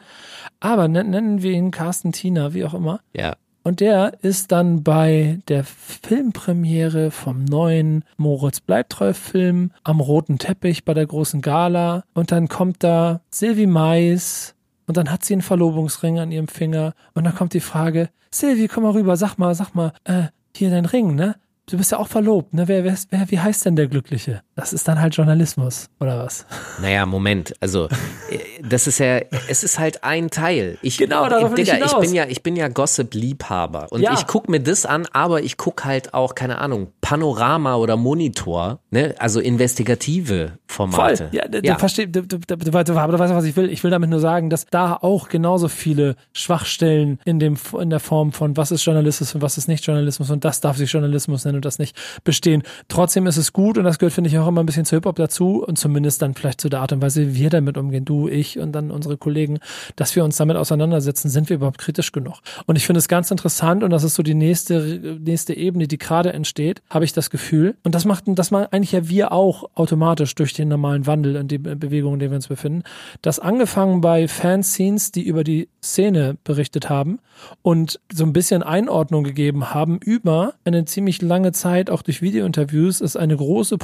Aber nen- nennen wir ihn Carsten, Tina, wie auch immer. Ja. Und der ist dann bei der Filmpremiere vom neuen Moritz Bleibtreu-Film am roten Teppich bei der großen Gala. Und dann kommt da Sylvie Mais und dann hat sie einen Verlobungsring an ihrem Finger. Und dann kommt die Frage, Sylvie, komm mal rüber, sag mal, sag mal, äh, hier dein Ring, ne? Du bist ja auch verlobt, ne? Wer, wer, wer, wie heißt denn der Glückliche? Das ist dann halt Journalismus, oder was? Naja, Moment. Also, äh, das ist ja, es ist halt ein Teil. Ich, Genau, darauf ich Digga, ich hinaus. bin ja, ich bin ja Gossip-Liebhaber. Und Ja. ich guck mir das an, aber ich guck halt auch, keine Ahnung, Panorama oder Monitor, ne? Also investigative Formate. Voll. Ja, du, du verstehst, du, du, du, du weißt, was ich will. Ich will damit nur sagen, dass da auch genauso viele Schwachstellen in dem, in der Form von was ist Journalismus und was ist nicht Journalismus und das darf sich Journalismus nennen und das nicht bestehen. Trotzdem ist es gut und das gehört, finde ich, auch immer ein bisschen zu Hip-Hop dazu und zumindest dann vielleicht zu der Art und Weise, wie wir damit umgehen, du, ich und dann unsere Kollegen, dass wir uns damit auseinandersetzen, sind wir überhaupt kritisch genug? Und ich finde es ganz interessant und das ist so die nächste, nächste Ebene, die gerade entsteht, habe ich das Gefühl. Und das macht, das machen eigentlich ja wir auch automatisch durch den normalen Wandel und die Be- Bewegung, in der wir uns befinden. Das angefangen bei Fanscenes, die über die Szene berichtet haben und so ein bisschen Einordnung gegeben haben über eine ziemlich lange Zeit, auch durch Videointerviews, es eine große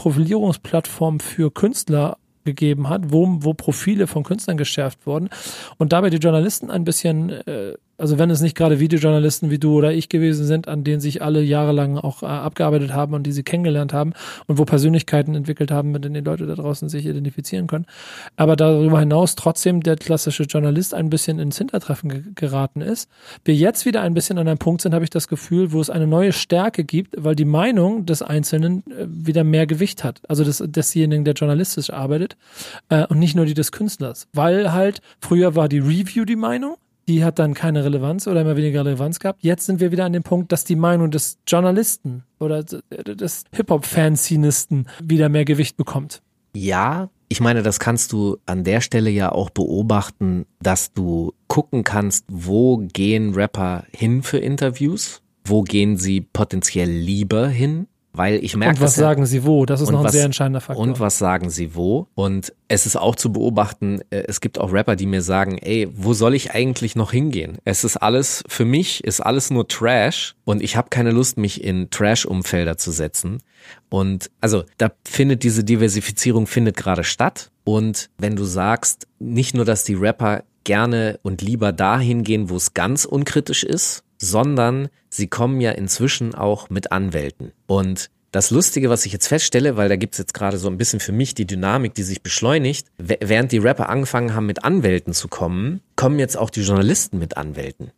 Profilierungsplattform für Künstler gegeben hat, wo, wo Profile von Künstlern geschärft wurden und dabei die Journalisten ein bisschen, äh, also wenn es nicht gerade Videojournalisten wie du oder ich gewesen sind, an denen sich alle jahrelang auch äh, abgearbeitet haben und die sie kennengelernt haben und wo Persönlichkeiten entwickelt haben, mit denen die Leute da draußen sich identifizieren können. Aber darüber hinaus trotzdem der klassische Journalist ein bisschen ins Hintertreffen ge geraten ist. Wir jetzt wieder ein bisschen an einem Punkt sind, habe ich das Gefühl, wo es eine neue Stärke gibt, weil die Meinung des Einzelnen äh, wieder mehr Gewicht hat. Also des, desjenigen, der journalistisch arbeitet äh, und nicht nur die des Künstlers. Weil halt früher war die Review die Meinung, die hat dann keine Relevanz oder immer weniger Relevanz gehabt. Jetzt sind wir wieder an dem Punkt, dass die Meinung des Journalisten oder des Hip-Hop-Fanzinisten wieder mehr Gewicht bekommt. Ja, ich meine, das kannst du an der Stelle ja auch beobachten, dass du gucken kannst, wo gehen Rapper hin für Interviews, wo gehen sie potenziell lieber hin, weil ich merke Und was sagen sie wo? Das ist noch ein was- sehr entscheidender Faktor. Und was sagen sie wo? Und es ist auch zu beobachten, äh, es gibt auch Rapper, die mir sagen, ey, wo soll ich eigentlich noch hingehen? Es ist alles, für mich ist alles nur Trash und ich habe keine Lust, mich in Trash-Umfelder zu setzen. Und also da findet diese Diversifizierung findet gerade statt. Und wenn du sagst, nicht nur, dass die Rapper gerne und lieber dahin gehen, wo es ganz unkritisch ist, sondern sie kommen ja inzwischen auch mit Anwälten. Und das Lustige, was ich jetzt feststelle, weil da gibt's jetzt gerade so ein bisschen für mich die Dynamik, die sich beschleunigt, während die Rapper angefangen haben, mit Anwälten zu kommen, kommen jetzt auch die Journalisten mit Anwälten.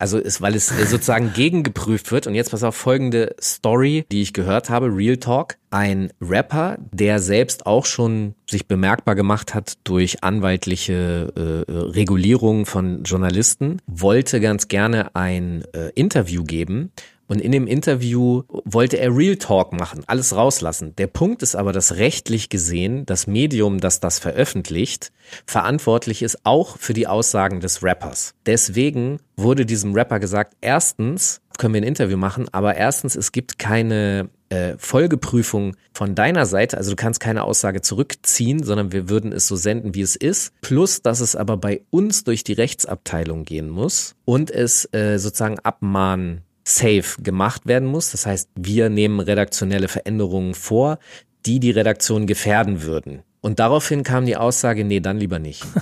Also ist, weil es äh, sozusagen gegengeprüft wird. Und jetzt pass auf folgende Story, die ich gehört habe, Real Talk. Ein Rapper, der selbst auch schon sich bemerkbar gemacht hat durch anwaltliche äh, äh, Regulierung von Journalisten, wollte ganz gerne ein äh, Interview geben. Und in dem Interview wollte er Real Talk machen, alles rauslassen. Der Punkt ist aber, dass rechtlich gesehen das Medium, das das veröffentlicht, verantwortlich ist auch für die Aussagen des Rappers. Deswegen wurde diesem Rapper gesagt, erstens können wir ein Interview machen, aber erstens, es gibt keine äh, Folgeprüfung von deiner Seite, also du kannst keine Aussage zurückziehen, sondern wir würden es so senden, wie es ist. Plus, dass es aber bei uns durch die Rechtsabteilung gehen muss und es äh, sozusagen abmahnen safe gemacht werden muss. Das heißt, wir nehmen redaktionelle Veränderungen vor, die die Redaktion gefährden würden. Und daraufhin kam die Aussage, nee, dann lieber nicht.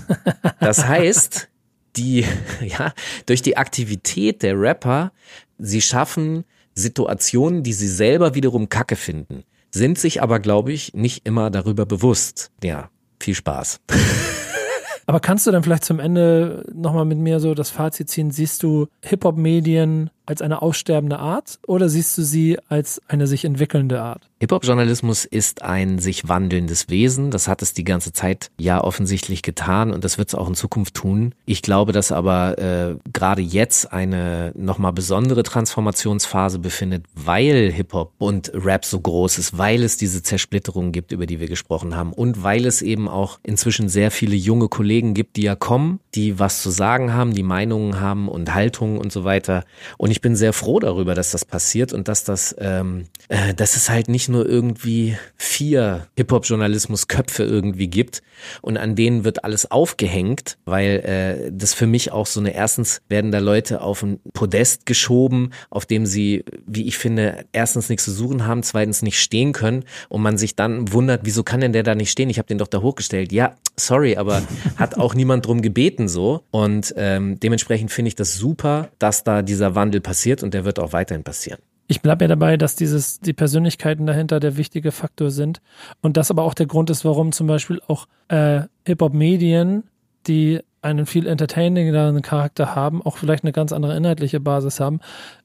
Das heißt, die, ja, durch die Aktivität der Rapper, sie schaffen Situationen, die sie selber wiederum kacke finden, sind sich aber, glaube ich, nicht immer darüber bewusst. Ja, viel Spaß. Aber kannst du dann vielleicht zum Ende nochmal mit mir so das Fazit ziehen? Siehst du Hip-Hop-Medien als eine aussterbende Art oder siehst du sie als eine sich entwickelnde Art? Hip-Hop-Journalismus ist ein sich wandelndes Wesen. Das hat es die ganze Zeit ja offensichtlich getan und das wird es auch in Zukunft tun. Ich glaube, dass aber äh, gerade jetzt eine nochmal besondere Transformationsphase befindet, weil Hip-Hop und Rap so groß ist, weil es diese Zersplitterung gibt, über die wir gesprochen haben und weil es eben auch inzwischen sehr viele junge Kollegen gibt, die ja kommen, die was zu sagen haben, die Meinungen haben und Haltungen und so weiter. Und ich ich bin sehr froh darüber, dass das passiert und dass das, ähm, äh, dass es halt nicht nur irgendwie vier Hip-Hop-Journalismus-Köpfe irgendwie gibt und an denen wird alles aufgehängt, weil äh, das für mich auch so eine, erstens werden da Leute auf ein Podest geschoben, auf dem sie, wie ich finde, erstens nichts zu suchen haben, zweitens nicht stehen können und man sich dann wundert, wieso kann denn der da nicht stehen? Ich habe den doch da hochgestellt. Ja, sorry, aber hat auch niemand drum gebeten so und ähm, dementsprechend finde ich das super, dass da dieser Wandel passiert und der wird auch weiterhin passieren. Ich bleibe ja dabei, dass dieses, die Persönlichkeiten dahinter der wichtige Faktor sind und das aber auch der Grund ist, warum zum Beispiel auch äh, Hip-Hop-Medien, die einen viel entertainingeren Charakter haben, auch vielleicht eine ganz andere inhaltliche Basis haben,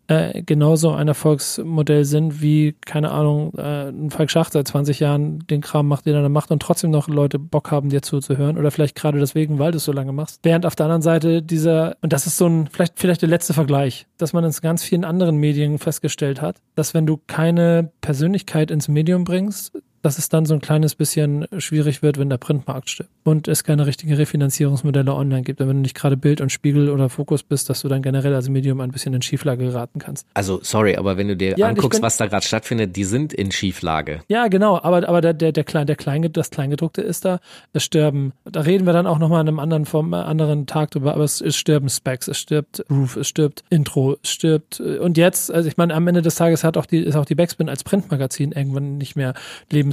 äh, genauso ein Erfolgsmodell sind wie, keine Ahnung, äh, ein Falk Schacht seit 20 Jahren den Kram macht, den er macht und trotzdem noch Leute Bock haben, dir zuzuhören oder vielleicht gerade deswegen, weil du es so lange machst. Während auf der anderen Seite dieser, und das ist so ein, vielleicht, vielleicht der letzte Vergleich, dass man in ganz vielen anderen Medien festgestellt hat, dass wenn du keine Persönlichkeit ins Medium bringst, dass es dann so ein kleines bisschen schwierig wird, wenn der Printmarkt stirbt und es keine richtigen Refinanzierungsmodelle online gibt. Und wenn du nicht gerade Bild und Spiegel oder Fokus bist, dass du dann generell als Medium ein bisschen in Schieflage geraten kannst. Also sorry, aber wenn du dir ja, anguckst, bin, was da gerade stattfindet, die sind in Schieflage. Ja, genau, aber, aber der, der, der, Klein, der Klein, das Kleingedruckte ist da, es sterben, da reden wir dann auch nochmal an einem anderen, vom, äh, anderen Tag drüber, aber es, es sterben Specs, es stirbt Roof, es stirbt Intro, es stirbt äh, und jetzt, also ich meine, am Ende des Tages hat auch die, ist auch die Backspin als Printmagazin irgendwann nicht mehr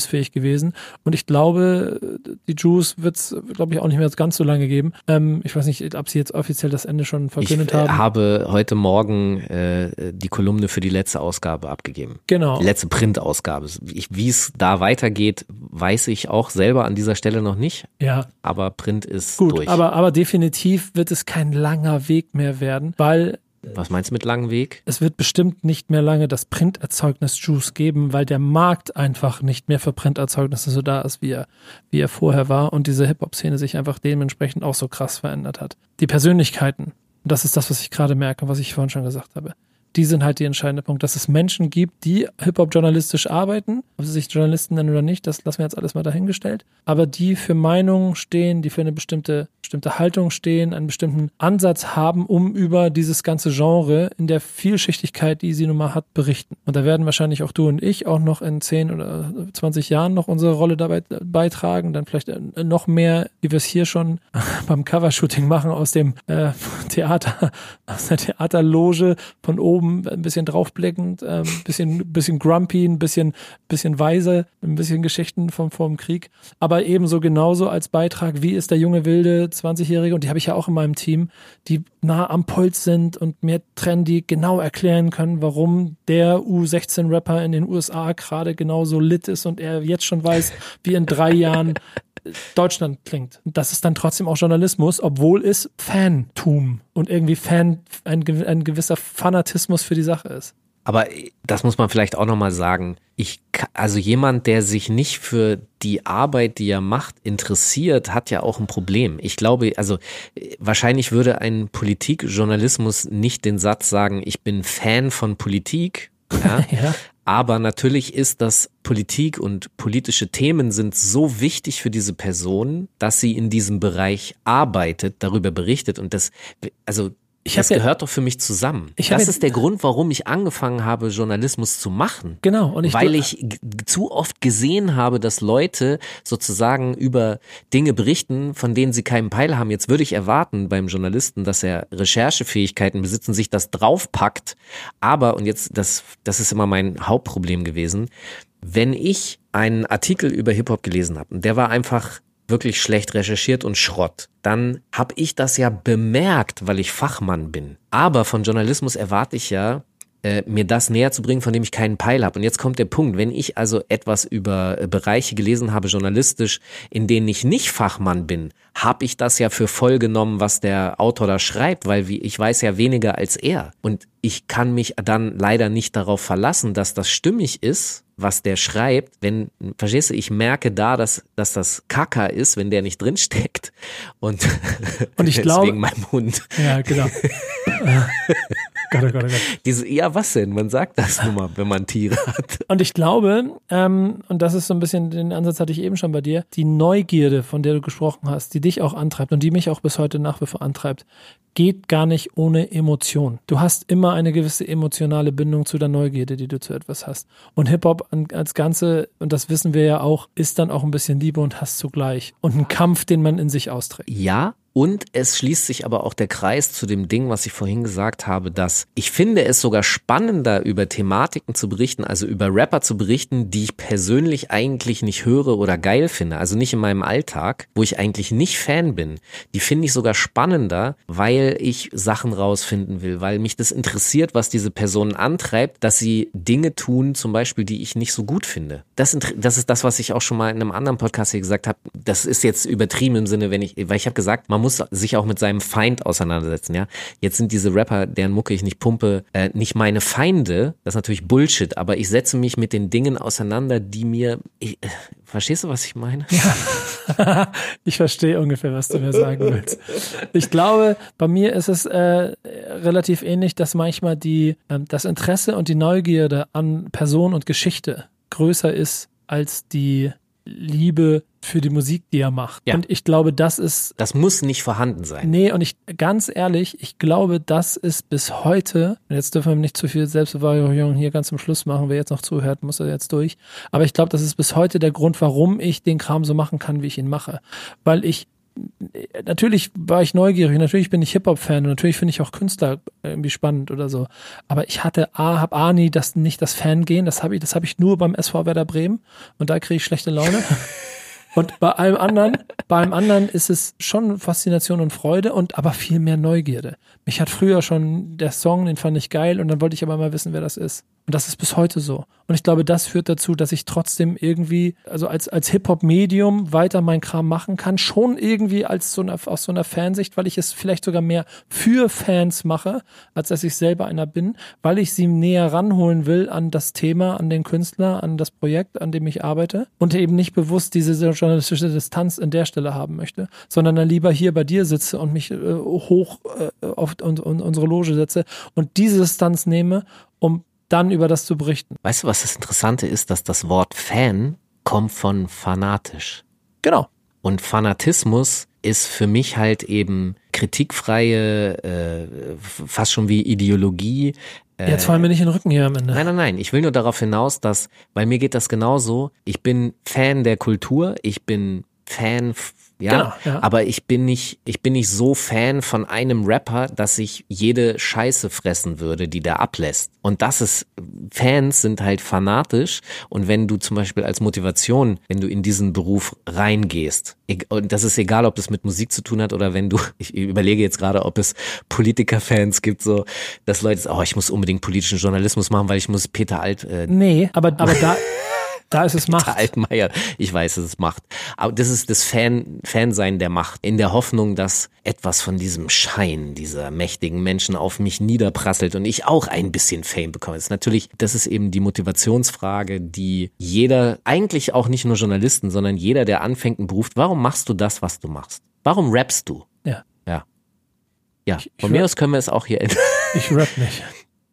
lebensfähig gewesen und ich glaube, die Juice wird es, glaube ich, auch nicht mehr ganz so lange geben. Ähm, ich weiß nicht, ob sie jetzt offiziell das Ende schon verkündet ich, haben. Ich habe heute Morgen äh, die Kolumne für die letzte Ausgabe abgegeben. Genau. Die letzte Printausgabe. Wie es da weitergeht, weiß ich auch selber an dieser Stelle noch nicht. Ja. Aber Print ist Gut, durch. Aber, aber definitiv wird es kein langer Weg mehr werden, weil was meinst du mit langem Weg? Es wird bestimmt nicht mehr lange das Printerzeugnis Juice geben, weil der Markt einfach nicht mehr für Printerzeugnisse so da ist, wie er, wie er vorher war und diese Hip-Hop-Szene sich einfach dementsprechend auch so krass verändert hat. Die Persönlichkeiten, das ist das, was ich gerade merke, was ich vorhin schon gesagt habe die sind halt die entscheidende Punkt, dass es Menschen gibt, die Hip-Hop journalistisch arbeiten, ob sie sich Journalisten nennen oder nicht, das lassen wir jetzt alles mal dahingestellt, aber die für Meinungen stehen, die für eine bestimmte, bestimmte Haltung stehen, einen bestimmten Ansatz haben, um über dieses ganze Genre in der Vielschichtigkeit, die sie nun mal hat, berichten. Und da werden wahrscheinlich auch du und ich auch noch in 10 oder 20 Jahren noch unsere Rolle dabei beitragen, dann vielleicht noch mehr, wie wir es hier schon beim Covershooting machen aus dem äh, Theater, aus der Theaterloge von oben oben ein bisschen draufblickend, ein ähm, bisschen, bisschen grumpy, ein bisschen, bisschen weise, ein bisschen Geschichten vom, vom Krieg. Aber ebenso genauso als Beitrag, wie ist der junge wilde 20-Jährige, und die habe ich ja auch in meinem Team, die nah am Puls sind und mir trendy genau erklären können, warum der U16-Rapper in den USA gerade genauso lit ist und er jetzt schon weiß, wie in drei Jahren Deutschland klingt. Das ist dann trotzdem auch Journalismus, obwohl es Fantum und irgendwie Fan, ein, ein gewisser Fanatismus für die Sache ist. Aber das muss man vielleicht auch nochmal sagen. Ich, also jemand, der sich nicht für die Arbeit, die er macht, interessiert, hat ja auch ein Problem. Ich glaube, also wahrscheinlich würde ein Politikjournalismus nicht den Satz sagen, ich bin Fan von Politik. Ja? ja. Aber natürlich ist das Politik und politische Themen sind so wichtig für diese Person, dass sie in diesem Bereich arbeitet, darüber berichtet und das, also ich das gehört ja, doch für mich zusammen. das jetzt, ist der Grund, warum ich angefangen habe, Journalismus zu machen. Genau. Und ich weil ich zu oft gesehen habe, dass Leute sozusagen über Dinge berichten, von denen sie keinen Peil haben. Jetzt würde ich erwarten beim Journalisten, dass er Recherchefähigkeiten besitzt und sich das draufpackt. Aber, und jetzt, das, das ist immer mein Hauptproblem gewesen, wenn ich einen Artikel über Hip-Hop gelesen habe, und der war einfach wirklich schlecht recherchiert und Schrott, dann habe ich das ja bemerkt, weil ich Fachmann bin. Aber von Journalismus erwarte ich ja, äh, mir das näher zu bringen, von dem ich keinen Peil habe. Und jetzt kommt der Punkt, wenn ich also etwas über äh, Bereiche gelesen habe, journalistisch, in denen ich nicht Fachmann bin, habe ich das ja für voll genommen, was der Autor da schreibt, weil wie, ich weiß ja weniger als er. Und ich kann mich dann leider nicht darauf verlassen, dass das stimmig ist, was der schreibt, wenn, verstehst du, ich merke da, dass, dass das Kacker ist, wenn der nicht drinsteckt. Und, und ich glaube, wegen meinem Hund. Ja, genau. Gott, oh Gott, oh Gott. Diese, ja, was denn? Man sagt das nun mal, wenn man Tiere hat. Und ich glaube, ähm, und das ist so ein bisschen, den Ansatz hatte ich eben schon bei dir, die Neugierde, von der du gesprochen hast, die dich auch antreibt und die mich auch bis heute nach wie vor antreibt, geht gar nicht ohne Emotion. Du hast immer eine gewisse emotionale Bindung zu der Neugierde, die du zu etwas hast. Und Hip-Hop als Ganze, und das wissen wir ja auch, ist dann auch ein bisschen Liebe und Hass zugleich. Und ein Kampf, den man in sich austrägt. Ja, und es schließt sich aber auch der Kreis zu dem Ding, was ich vorhin gesagt habe, dass ich finde es sogar spannender, über Thematiken zu berichten, also über Rapper zu berichten, die ich persönlich eigentlich nicht höre oder geil finde. Also nicht in meinem Alltag, wo ich eigentlich nicht Fan bin. Die finde ich sogar spannender, weil ich Sachen rausfinden will, weil mich das interessiert, was diese Personen antreibt, dass sie Dinge tun, zum Beispiel, die ich nicht so gut finde. Das, das ist das, was ich auch schon mal in einem anderen Podcast hier gesagt habe. Das ist jetzt übertrieben im Sinne, wenn ich, weil ich habe gesagt, man muss sich auch mit seinem Feind auseinandersetzen, ja. Jetzt sind diese Rapper, deren Mucke ich nicht pumpe, äh, nicht meine Feinde. Das ist natürlich Bullshit, aber ich setze mich mit den Dingen auseinander, die mir, ich, äh, verstehst du, was ich meine? Ja. ich verstehe ungefähr, was du mir sagen willst. Ich glaube, bei mir ist es äh, relativ ähnlich, dass manchmal die, äh, das Interesse und die Neugierde an Person und Geschichte größer ist als die Liebe für die Musik, die er macht. Ja. Und ich glaube, das ist. Das muss nicht vorhanden sein. Nee, und ich, ganz ehrlich, ich glaube, das ist bis heute, und jetzt dürfen wir nicht zu viel Selbstbewahrung hier ganz zum Schluss machen, wer jetzt noch zuhört, muss er jetzt durch. Aber ich glaube, das ist bis heute der Grund, warum ich den Kram so machen kann, wie ich ihn mache. Weil ich natürlich war ich neugierig, natürlich bin ich Hip-Hop-Fan und natürlich finde ich auch Künstler irgendwie spannend oder so. Aber ich hatte A, hab A nie das, nicht das Fangehen, das habe ich, das habe ich nur beim SV Werder Bremen und da kriege ich schlechte Laune. Und bei allem anderen, bei allem anderen ist es schon Faszination und Freude und aber viel mehr Neugierde. Mich hat früher schon der Song, den fand ich geil und dann wollte ich aber mal wissen, wer das ist. Und das ist bis heute so. Und ich glaube, das führt dazu, dass ich trotzdem irgendwie, also als, als Hip-Hop-Medium weiter mein Kram machen kann. Schon irgendwie als so eine, aus so einer Fansicht, weil ich es vielleicht sogar mehr für Fans mache, als dass ich selber einer bin, weil ich sie näher ranholen will an das Thema, an den Künstler, an das Projekt, an dem ich arbeite. Und eben nicht bewusst diese journalistische Distanz in der Stelle haben möchte, sondern dann lieber hier bei dir sitze und mich äh, hoch äh, auf und, und unsere Loge setze und diese Distanz nehme, um dann über das zu berichten. Weißt du, was das Interessante ist, dass das Wort Fan kommt von fanatisch. Genau. Und Fanatismus ist für mich halt eben kritikfreie, äh, fast schon wie Ideologie. Äh, Jetzt fallen wir nicht in den Rücken hier am Ende. Nein, nein, nein. Ich will nur darauf hinaus, dass, weil mir geht das genauso. Ich bin Fan der Kultur. Ich bin Fan ja, Genau, ja. aber ich bin nicht, ich bin nicht so Fan von einem Rapper, dass ich jede Scheiße fressen würde, die der ablässt. Und das ist, Fans sind halt fanatisch und wenn du zum Beispiel als Motivation, wenn du in diesen Beruf reingehst, und das ist egal, ob das mit Musik zu tun hat oder wenn du, ich überlege jetzt gerade, ob es Politikerfans gibt, so, dass Leute, sagen, oh, ich muss unbedingt politischen Journalismus machen, weil ich muss Peter Alt, äh, Nee, aber, aber da, da ist es Macht. Peter Altmaier, ich weiß, es Macht. Aber das ist das Fan, Fansein der Macht. In der Hoffnung, dass etwas von diesem Schein dieser mächtigen Menschen auf mich niederprasselt und ich auch ein bisschen Fame bekomme. Das ist natürlich, das ist eben die Motivationsfrage, die jeder, eigentlich auch nicht nur Journalisten, sondern jeder, der anfängt einen Beruf, warum machst du das, was du machst? Warum rappst du? Ja, Ja. Ja, ich von mir aus können wir es auch hier enden. ich rap nicht.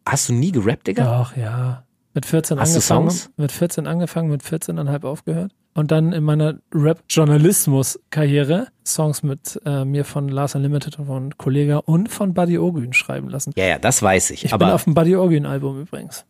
Hast du nie gerappt, Digga? Doch, ja. Mit 14 Hast angefangen, mit 14 angefangen, mit 14,5 aufgehört. Und dann in meiner Rap-Journalismus-Karriere Songs mit äh, mir von Lars Unlimited und von Kollega und von Buddy Ogün schreiben lassen. Ja, ja, das weiß ich. Ich bin auf dem Buddy Ogün-Album übrigens.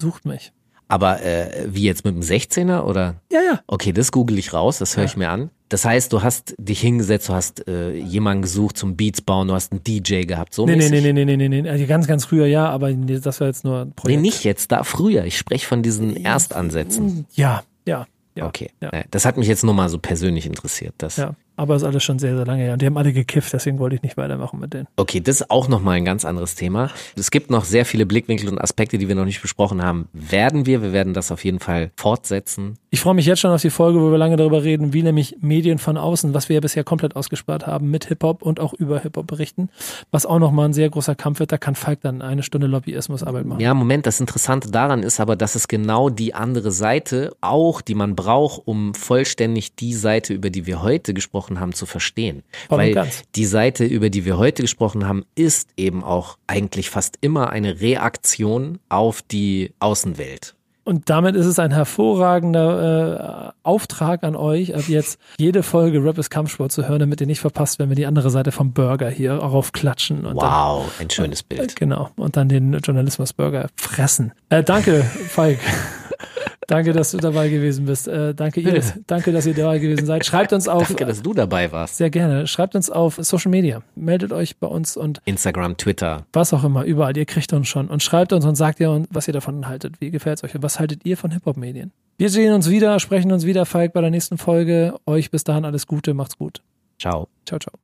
Sucht mich. Aber äh, wie jetzt mit dem 16er oder? Ja, ja. Okay, das google ich raus, das höre Ja. ich mir an. Das heißt, du hast dich hingesetzt, du hast äh, jemanden gesucht zum Beats bauen, du hast einen DJ gehabt, so Nee, nee, mäßig? nee, nee, nee, nee, nee, nee. Also ganz, ganz früher ja, aber nee, das war jetzt nur ein Nee, Projekt. nicht jetzt, da früher. Ich spreche von diesen Erstansätzen. Ja, ja, ja. Okay, Ja. Naja, das hat mich jetzt nur mal so persönlich interessiert. Das. Ja, aber ist alles schon sehr, sehr lange her. Und die haben alle gekifft, deswegen wollte ich nicht weitermachen mit denen. Okay, das ist auch nochmal ein ganz anderes Thema. Es gibt noch sehr viele Blickwinkel und Aspekte, die wir noch nicht besprochen haben. Werden wir, wir werden das auf jeden Fall fortsetzen. Ich freue mich jetzt schon auf die Folge, wo wir lange darüber reden, wie nämlich Medien von außen, was wir ja bisher komplett ausgespart haben, mit Hip-Hop und auch über Hip-Hop berichten, was auch nochmal ein sehr großer Kampf wird. Da kann Falk dann eine Stunde Lobbyismusarbeit machen. Ja, Moment, das Interessante daran ist aber, dass es genau die andere Seite auch, die man braucht, um vollständig die Seite, über die wir heute gesprochen gesprochen haben, zu verstehen. Voll Weil ganz. die Seite, über die wir heute gesprochen haben, ist eben auch eigentlich fast immer eine Reaktion auf die Außenwelt. Und damit ist es ein hervorragender äh, Auftrag an euch, ab jetzt jede Folge Rap ist Kampfsport zu hören, damit ihr nicht verpasst, wenn wir die andere Seite vom Burger hier raufklatschen. Und Wow, ein schönes Dann, Bild. genau. Und dann den Journalismus-Burger fressen. Äh, danke, Falk. Danke, dass du dabei gewesen bist. Äh, danke, ihr, danke, dass ihr dabei gewesen seid. Schreibt uns auf. Danke, dass du dabei warst. Sehr gerne. Schreibt uns auf Social Media. Meldet euch bei uns und Instagram, Twitter. was auch immer, überall. Ihr kriegt uns schon. Und schreibt uns und sagt ihr, was ihr davon haltet. Wie gefällt es euch und was haltet ihr von Hip-Hop-Medien? Wir sehen uns wieder, sprechen uns wieder, Falk, bei der nächsten Folge. Euch bis dahin alles Gute, macht's gut. Ciao. Ciao, ciao.